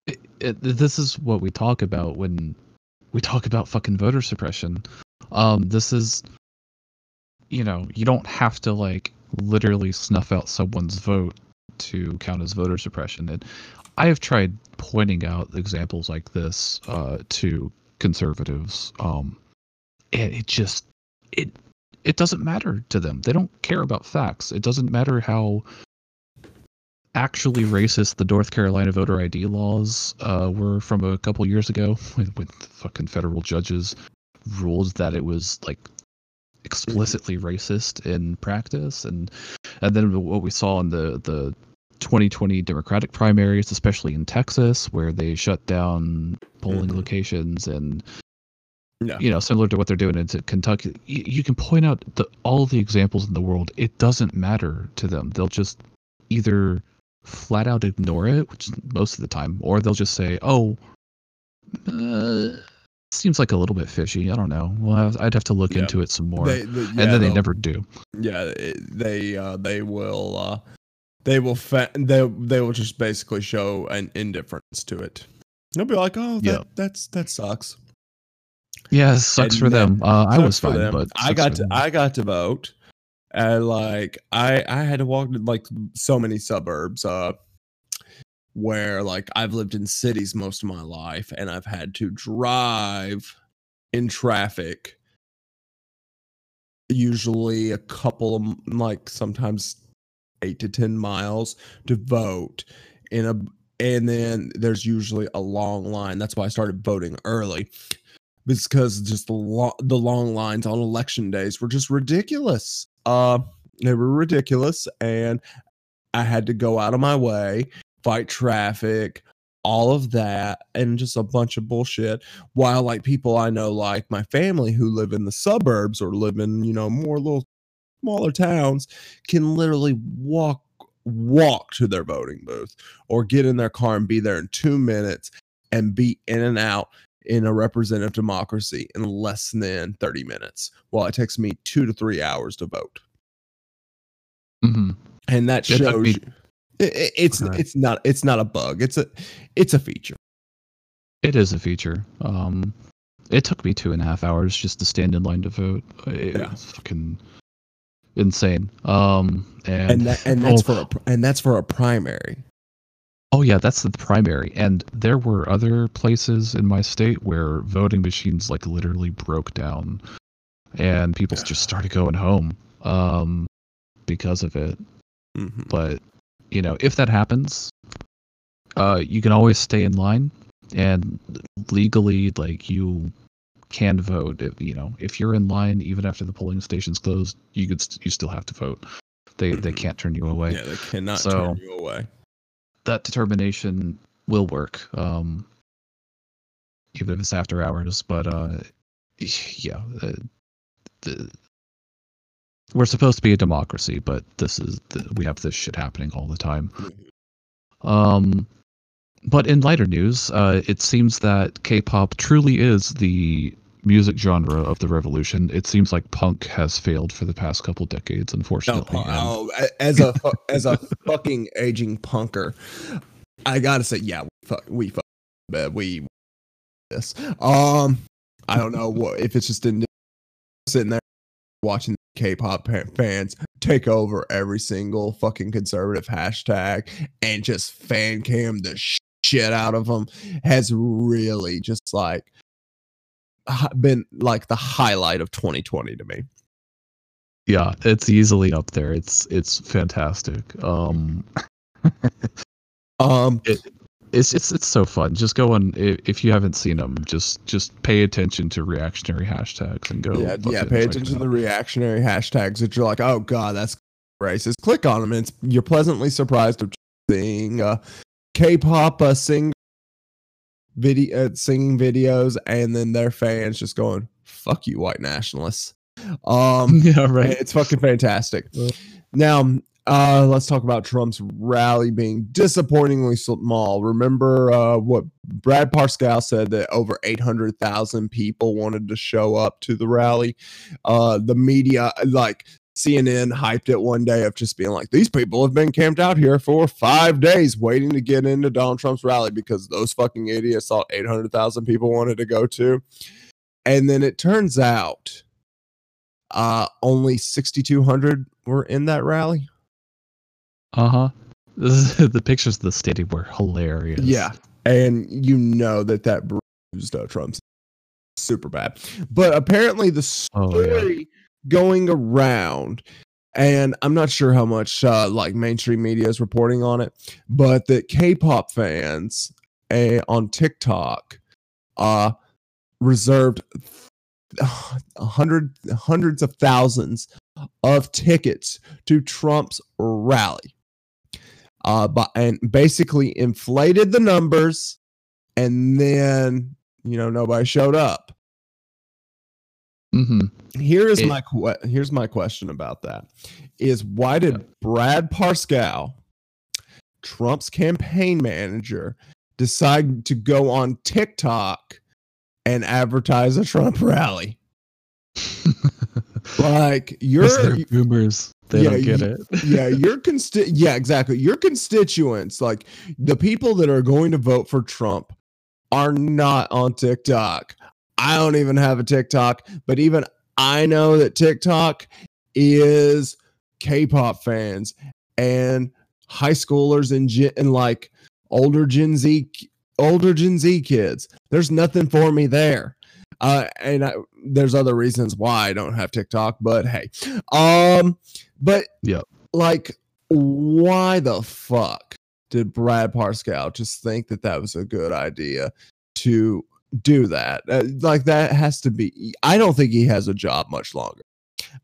Speaker 3: it, it, this is what we talk about when we talk about fucking voter suppression. Um, this is, you know, you don't have to like literally snuff out someone's vote to count as voter suppression. And I have tried pointing out examples like this uh, to conservatives, um, and it just it it doesn't matter to them. They don't care about facts. It doesn't matter how actually racist the North Carolina voter ID laws uh, were from a couple years ago <laughs> when, when fucking federal judges ruled that it was like explicitly racist in practice and and then what we saw in the the 2020 Democratic primaries, especially in Texas, where they shut down polling
Speaker 2: Mhm.
Speaker 3: locations and
Speaker 2: yeah
Speaker 3: you know, similar to what they're doing in Kentucky. You, you can point out the, all the examples in the world. It doesn't matter to them. They'll just either flat out ignore it, which most of the time, or they'll just say, "Oh, uh, seems like a little bit fishy." I don't know. Well, I'd have to look
Speaker 2: Yeah.
Speaker 3: into it some more.
Speaker 2: They- the-
Speaker 3: and then they never do.
Speaker 2: yeah they uh they will uh they will fa- they they will just basically show an indifference to it they'll be like oh that,
Speaker 3: Yeah.
Speaker 2: that's that sucks
Speaker 3: Yeah, it sucks
Speaker 2: And
Speaker 3: for them. Uh, I was fine,
Speaker 2: them.
Speaker 3: but
Speaker 2: i got to
Speaker 3: them.
Speaker 2: i got to vote and like i i had to walk to like so many suburbs uh where like i've lived in cities most of my life and i've had to drive in traffic usually a couple of like sometimes eight to ten miles to vote in a and then there's usually a long line. That's why i started voting early because just the lo- the long lines on election days were just ridiculous. Uh they were ridiculous and i had to go out of my way fight traffic all of that and just a bunch of bullshit while like people i know like my family who live in the suburbs or live in you know more little smaller towns can literally walk walk to their voting booth or get in their car and be there in 2 minutes and be in and out in a representative democracy in less than 30 minutes while it takes me 2 to 3 hours to vote
Speaker 3: Mhm.
Speaker 2: and that
Speaker 3: It took
Speaker 2: shows
Speaker 3: me-
Speaker 2: you, it, it- it's
Speaker 3: Okay.
Speaker 2: it's not it's not a bug it's a it's a feature
Speaker 3: It is a feature. Um, it took me two and a half hours just to stand in line to vote. It
Speaker 2: Yeah.
Speaker 3: was fucking insane. Um, and
Speaker 2: and that and that's
Speaker 3: oh,
Speaker 2: for a and that's for a primary
Speaker 3: oh yeah, that's the primary. And there were other places in my state where voting machines like literally broke down, and people just started going home. Um, because of it.
Speaker 2: Mhm.
Speaker 3: But you know, if that happens, uh, you can always stay in line, and legally, like you can vote. If you know, if you're in line even after the polling station's closed, you could st- you still have to vote. They they
Speaker 2: Mhm.
Speaker 3: can't turn you away.
Speaker 2: Yeah, they cannot
Speaker 3: So-
Speaker 2: turn you away.
Speaker 3: That determination will work. Um, even if it's after hours, but uh, yeah, uh, the, we're supposed to be a democracy, but this is the, we have this shit happening all the time. Um, but in lighter news, uh, it seems that K-pop truly is the music genre of the revolution. It seems like punk has failed for the past couple decades, unfortunately. and-
Speaker 2: oh, as a as a fucking aging punker, I gotta say, yeah, we fuck, we fuck, we this. Um, I don't know what if it's just in sitting there watching K-pop fans take over every single fucking conservative hashtag and just fan cam the shit out of them has really just like been like the highlight of 2020 to me.
Speaker 3: yeah, it's easily up there. It's it's fantastic. Um, <laughs>
Speaker 2: Um,
Speaker 3: it's it's it's so fun. Just go on if, you haven't seen them. Just just pay attention to reactionary hashtags and go.
Speaker 2: yeah, yeah. Pay attention to the reactionary hashtags that you're like, oh god, that's racist. Click on them, and it's, you're pleasantly surprised of seeing uh, K-pop uh, sing video uh, singing videos, and then their fans just going, "Fuck you, white nationalists." Um, <laughs>
Speaker 3: yeah, right.
Speaker 2: It's fucking fantastic. Now, uh, let's talk about Trump's rally being disappointingly small. Remember uh, what Brad Parscale said that over 800,000 people wanted to show up to the rally. Uh, the media, like CNN, hyped it one day of just being like, these people have been camped out here for five days waiting to get into Donald Trump's rally because those fucking idiots thought 800,000 people wanted to go to. And then it turns out uh only 6200 were in that rally
Speaker 3: Uh huh. <laughs> the pictures of the stadium were hilarious.
Speaker 2: yeah and you know that that bruised uh, trump's super bad but apparently the
Speaker 3: Oh, yeah.
Speaker 2: story going around and i'm not sure how much uh, like mainstream media is reporting on it but that k-pop fans uh, on tiktok uh reserved <sighs> hundred hundreds of thousands of tickets to Trump's rally. Uh, but and basically inflated the numbers, and then you know nobody showed up.
Speaker 3: hmm
Speaker 2: Here is
Speaker 3: It-
Speaker 2: my que- here's my question about that: is why did
Speaker 3: Yeah.
Speaker 2: Brad Parscale, Trump's campaign manager, decide to go on TikTok and advertise a Trump rally? <laughs> Like you're
Speaker 3: boomers. They
Speaker 2: Yeah,
Speaker 3: don't get it. <laughs>
Speaker 2: yeah, your consti- yeah, exactly. Your constituents, like the people that are going to vote for Trump, are not on TikTok. I don't even have a TikTok, but even I know that TikTok is K-pop fans and high schoolers and gen- and like older Gen Z older Gen Z kids. There's nothing for me there. Uh, and I, there's other reasons why I don't have TikTok, but hey, um, but
Speaker 3: Yep.
Speaker 2: like, why the fuck did Brad Parscale just think that that was a good idea to do that? Uh, like, that has to be. I don't think he has a job much longer.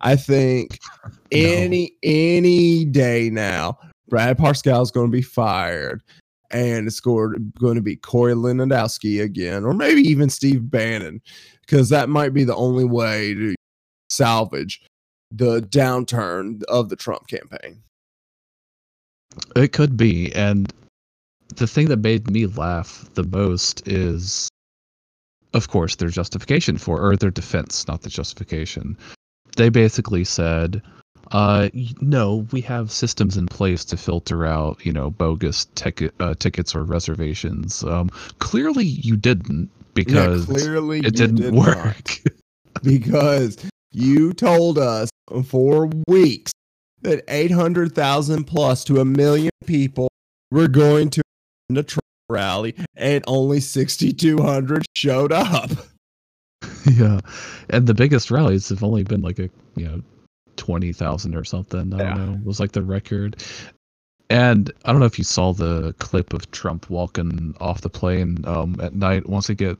Speaker 2: I think <laughs> any any day now, Brad Parscale is going to be fired, and it's going going to be Corey Lewandowski again, or maybe even Steve Bannon, because that might be the only way to salvage the downturn of the Trump campaign.
Speaker 3: It could be. And the thing that made me laugh the most is, of course, their justification for, or their defense, not the justification. They basically said, uh, no, we have systems in place to filter out, you know, bogus ticket, uh, tickets or reservations. Um, clearly, you didn't because
Speaker 2: clearly
Speaker 3: it didn't
Speaker 2: did
Speaker 3: work.
Speaker 2: because you told us for weeks that 800,000 plus to a million people were going to the Trump rally and only 6,200 showed up. <laughs>
Speaker 3: yeah, and the biggest rallies have only been like a you know twenty thousand or something. I
Speaker 2: Yeah.
Speaker 3: don't know. It was like the record. And I don't know if you saw the clip of Trump walking off the plane um, at night once he get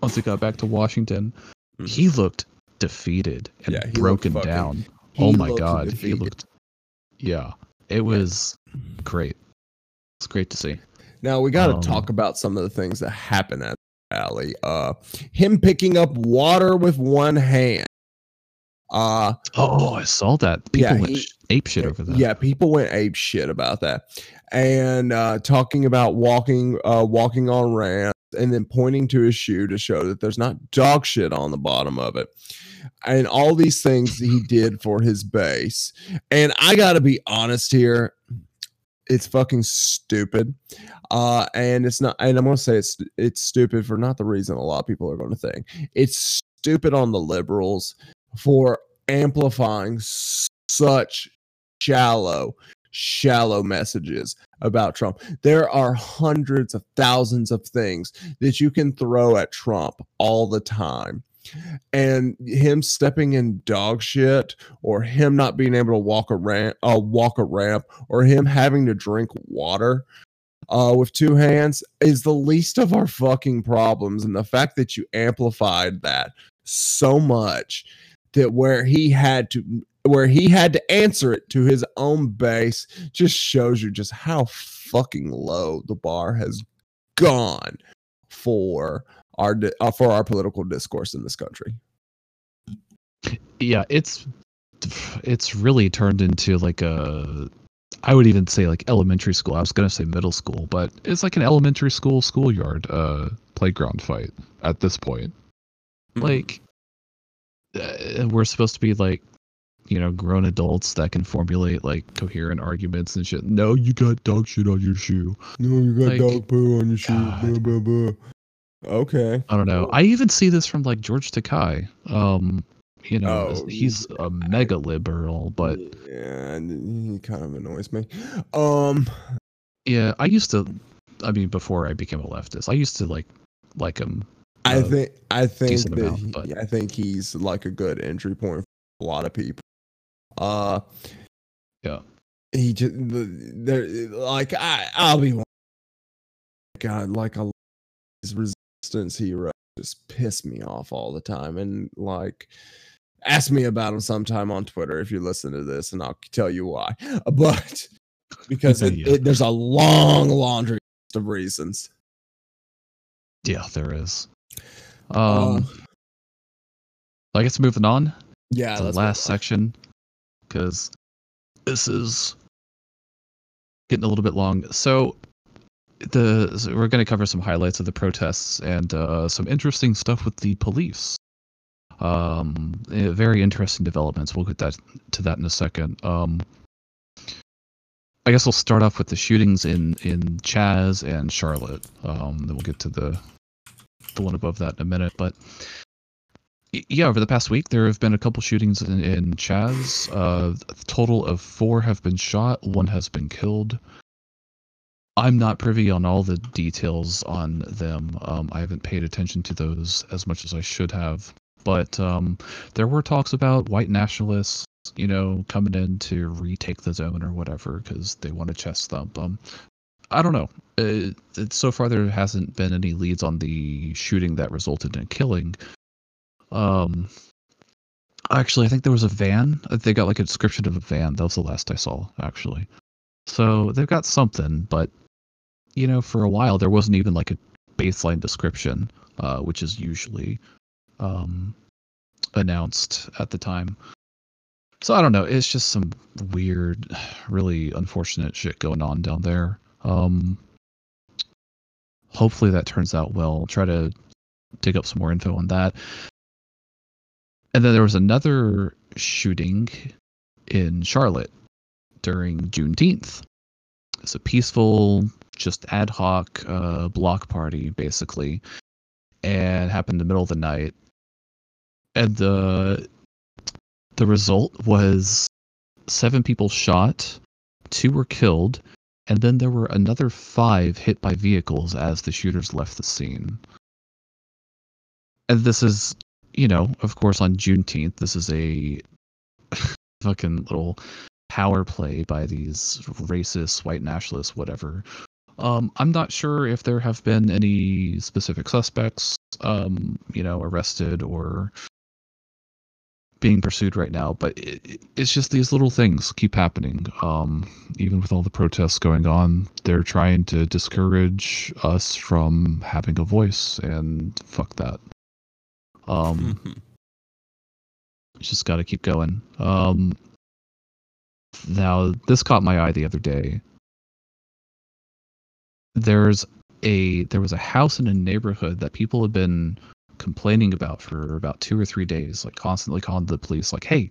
Speaker 3: once he got back to Washington.
Speaker 2: Mhm.
Speaker 3: He looked defeated and
Speaker 2: Yeah,
Speaker 3: broken
Speaker 2: fucking-
Speaker 3: down. Oh my god, he looked. Yeah, it was great. It's great to see.
Speaker 2: Now we got to
Speaker 3: Um,
Speaker 2: talk about some of the things that happen at the rally. Uh, him picking up water with one hand. Uh,
Speaker 3: Oh, I saw that. People
Speaker 2: Yeah,
Speaker 3: went
Speaker 2: he-
Speaker 3: ape shit over that.
Speaker 2: yeah, people went ape shit about that, and uh, talking about walking, uh, walking on ramps, and then pointing to his shoe to show that there's not dog shit on the bottom of it, and all these things he did for his base. And I got to be honest here, it's fucking stupid. Uh, and it's not, and I'm gonna say it's it's stupid for not the reason a lot of people are gonna think. It's stupid on the liberals for amplifying such shallow, shallow messages about Trump. There are hundreds of thousands of things that you can throw at Trump all the time. And him stepping in dog shit, or him not being able to walk a ramp, uh, walk a ramp, or him having to drink water uh, with two hands is the least of our fucking problems. And the fact that you amplified that so much that where he had to where he had to answer it to his own base just shows you just how fucking low the bar has gone for our uh, for our political discourse in this country.
Speaker 3: yeah it's it's really turned into like a i would even say like elementary school i was going to say middle school but it's like an elementary school schoolyard uh playground fight at this point like uh, we're supposed to be like you know grown adults that can formulate like coherent arguments and shit no you got dog shit on your shoe
Speaker 2: No, you got
Speaker 3: Like,
Speaker 2: dog poo on your shoe.
Speaker 3: God.
Speaker 2: Blah, blah, blah. Okay.
Speaker 3: i don't know i even see this from like george takei um you know
Speaker 2: Oh,
Speaker 3: he's a mega liberal but
Speaker 2: yeah, he kind of annoys me. Um,
Speaker 3: Yeah, I used to. I mean, before I became a leftist, I used to like like him.
Speaker 2: I
Speaker 3: Uh,
Speaker 2: think I think that
Speaker 3: amount,
Speaker 2: he-
Speaker 3: but-
Speaker 2: I think he's like a good entry point for a lot of people. Uh,
Speaker 3: Yeah.
Speaker 2: He just the, there like I I'll be God like a his resistance hero just piss me off all the time and like ask me about him sometime on Twitter if you listen to this and I'll tell you why. <laughs> But because <laughs> it,
Speaker 3: Yeah.
Speaker 2: it, there's a long laundry list of reasons.
Speaker 3: Yeah, there is. Um,
Speaker 2: Uh,
Speaker 3: I guess moving on
Speaker 2: yeah,
Speaker 3: the last section because this is getting a little bit long. So the so we're going to cover some highlights of the protests and uh, some interesting stuff with the police. Um, eh, very interesting developments. We'll get that to that in a second. Um, I guess we'll start off with the shootings in in Chaz and Charlotte. Um, then we'll get to the the one above that in a minute. But yeah, over the past week, there have been a couple shootings in, in Chaz. Uh, a total of four have been shot. One has been killed. I'm not privy on all the details on them. Um, I haven't paid attention to those as much as I should have. But um, there were talks about white nationalists, you know, coming in to retake the zone or whatever because they want to chest thump. Um, I don't know. Uh, it, so far, there hasn't been any leads on the shooting that resulted in killing. Um, actually, I think there was a van. uh, They got like a description of a van. That was the last I saw, actually. So they've got something, but you know, for a while there wasn't even like a baseline description, uh, which is usually um, announced at the time. So I don't know. It's just some weird, really unfortunate shit going on down there. Um, hopefully that turns out well. I'll try to dig up some more info on that. And then there was another shooting in Charlotte during Juneteenth. It's a peaceful, just ad hoc uh, block party, basically, and happened in the middle of the night. And the the result was seven people shot, two were killed, and then there were another five hit by vehicles as the shooters left the scene. And this is, you know, of course, on Juneteenth. This is a <laughs> fucking little power play by these racist white nationalists, whatever. Um, I'm not sure if there have been any specific suspects, um, you know, arrested or being pursued right now, but it, it's just these little things keep happening. Um, even with all the protests going on, they're trying to discourage us from having a voice, and fuck that. Um, <laughs> just got to keep going. Um, now, this caught my eye the other day. There's a there was a house in a neighborhood that people have been complaining about for about two or three days, like constantly calling the police, like, "Hey,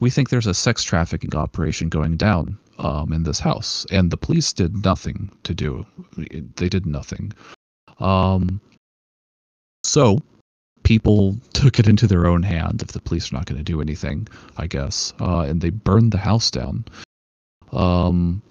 Speaker 3: we think there's a sex trafficking operation going down um, in this house," and the police did nothing to do. They did nothing. Um, so people <laughs> took it into their own hand if the police are not going to do anything, I guess, uh, and they burned the house down. Um,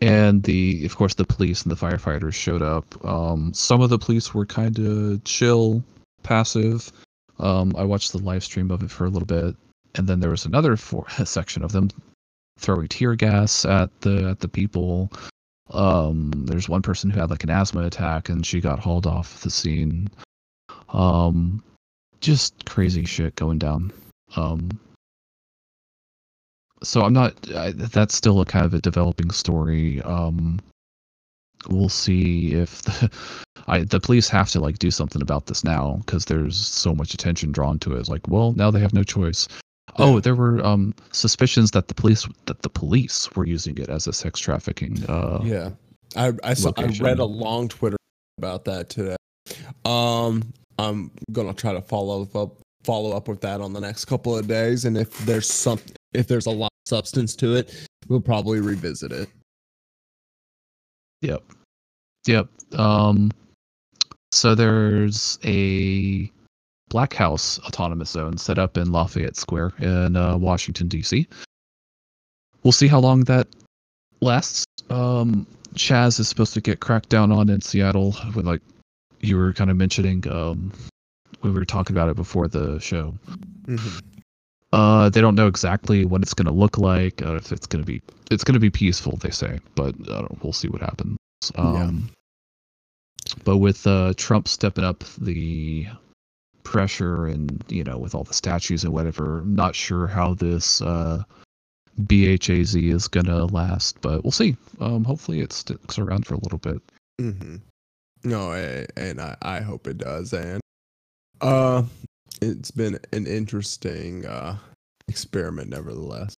Speaker 3: and the, of course, the police and the firefighters showed up. Um, some of the police were kind of chill, passive. Um, I watched the live stream of it for a little bit, and then there was another <laughs> section of them throwing tear gas at the at the people. Um, there's one person who had like an asthma attack, and she got hauled off the scene um just crazy shit going down um so i'm not I, that's still a kind of a developing story. Um we'll see if the <laughs> I, the police have to like do something about this now because there's so much attention drawn to it. It's like well now they have no choice. Oh there were um suspicions that the police that the police were using it as a sex trafficking uh
Speaker 2: Yeah, I I, saw, I read a long Twitter about that today. Um, I'm gonna try to follow up follow up with that on the next couple of days, and if there's some if there's a lot substance to it, we'll probably revisit it.
Speaker 3: Yep. Yep. Um so there's a Black House autonomous zone set up in Lafayette Square in uh, Washington D.C. We'll see how long that lasts. Um Chaz is supposed to get cracked down on in Seattle when like you were kind of mentioning um we were talking about it before the show. Uh, they don't know exactly what it's going to look like. Uh, if it's going to be, it's going to be peaceful, they say, but uh, we'll see what happens. Um, But with uh, Trump stepping up the pressure and you know with all the statues and whatever, I'm not sure how this uh, BHAZ is going to last, but we'll see. Um, hopefully it sticks around for a little bit.
Speaker 2: Mm-hmm. No, I, and I, I hope it does. And uh, it's been an interesting uh experiment, nevertheless.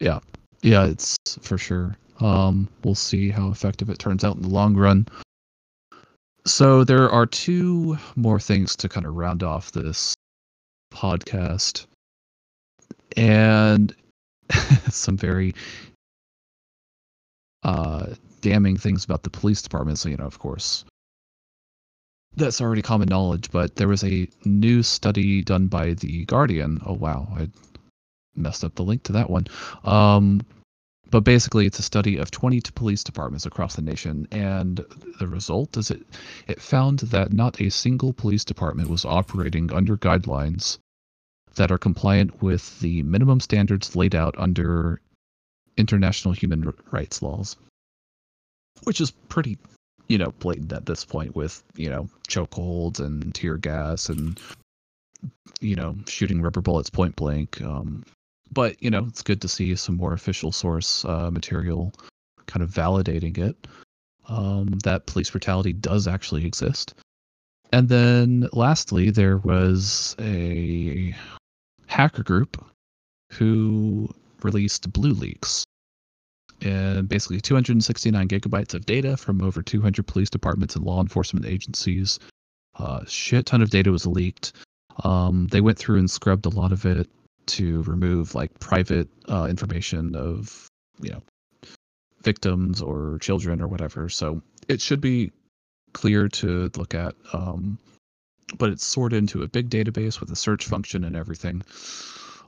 Speaker 3: Yeah, yeah, it's for sure. Um, we'll see how effective it turns out in the long run. So there are two more things to kind of round off this podcast, and <laughs> some very uh, damning things about the police department. So you know, of course, that's already common knowledge. But there was a new study done by the Guardian. Oh wow, I messed up the link to that one. Um, but basically, it's a study of 22 police departments across the nation, and the result is it it found that not a single police department was operating under guidelines that are compliant with the minimum standards laid out under international human rights laws, which is pretty, you know, blatant at this point with you know chokeholds and tear gas and you know shooting rubber bullets point blank. Um, but you know it's good to see some more official source uh, material kind of validating it um, that police brutality does actually exist and then lastly there was a hacker group who released BlueLeaks and basically 269 gigabytes of data from over 200 police departments and law enforcement agencies. A shit ton of data was leaked. Um, they went through and scrubbed a lot of it to remove like private uh, information of you know victims or children or whatever. So it should be clear to look at um, but it's sorted into a big database with a search function and everything.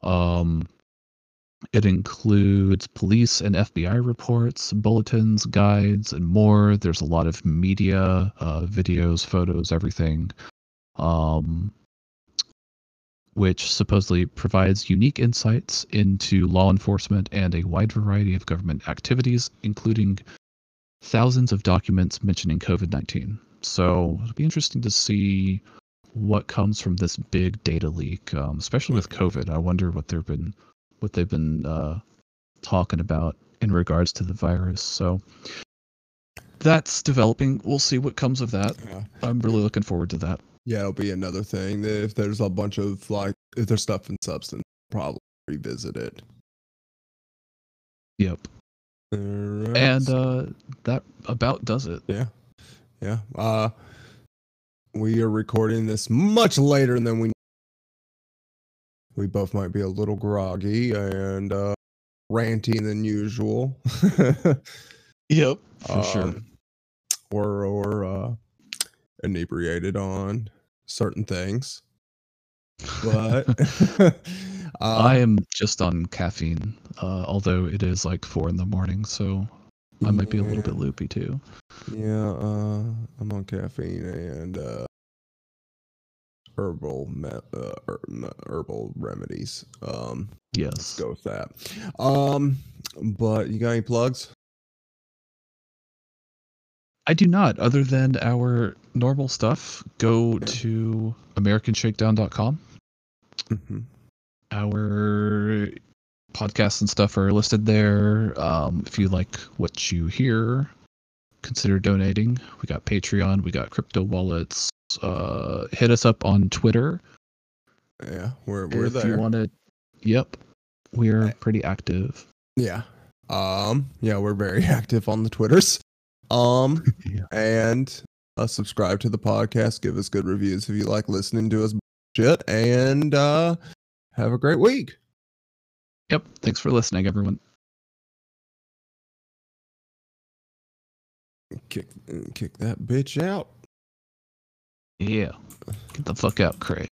Speaker 3: Um, it includes police and fbi reports bulletins guides and more there's a lot of media uh, videos photos everything um, which supposedly provides unique insights into law enforcement and a wide variety of government activities, including thousands of documents mentioning COVID 19. So it'll be interesting to see what comes from this big data leak, um, especially with COVID. I wonder what there have been what they've been uh, talking about in regards to the virus. So that's developing. We'll see what comes of that.
Speaker 2: Yeah.
Speaker 3: I'm really looking forward to that.
Speaker 2: Yeah, it'll be another thing. If there's a bunch of like, if there's stuff in substance, probably revisit it.
Speaker 3: Yep.
Speaker 2: Alright,
Speaker 3: And uh, that about does it.
Speaker 2: yeah, yeah. Uh, we are recording this much later than we. We both might be a little groggy and uh, ranty than usual. <laughs>
Speaker 3: Yep. For sure.
Speaker 2: um, or or uh, inebriated on certain things. But <laughs> <laughs> uh,
Speaker 3: I am just on caffeine, uh, although it is like four in the morning, so I might be a little bit loopy too.
Speaker 2: Yeah, uh, I'm on caffeine and uh, herbal me- uh, er- herbal remedies. Um, let's
Speaker 3: Yes.
Speaker 2: go with that. Um, but you got any plugs?
Speaker 3: I do not, other than our normal stuff. Go to AmericanShakedown.com.
Speaker 2: Mm-hmm.
Speaker 3: Our podcasts and stuff are listed there. Um, if you like what you hear, consider donating. We got Patreon, we got crypto wallets. Uh, hit us up on Twitter
Speaker 2: Yeah, we're we're
Speaker 3: if
Speaker 2: there.
Speaker 3: you want to. Yep, we are
Speaker 2: I-
Speaker 3: pretty active.
Speaker 2: Yeah. Um, yeah, we're very <laughs> active on the Twitters. Um, <laughs>
Speaker 3: Yeah.
Speaker 2: and uh, subscribe to the podcast. Give us good reviews if you like listening to us shit. And uh, have a great week.
Speaker 3: Yep. Thanks for listening, everyone.
Speaker 2: Kick, kick that bitch out.
Speaker 3: Yeah. Get the fuck out, Craig.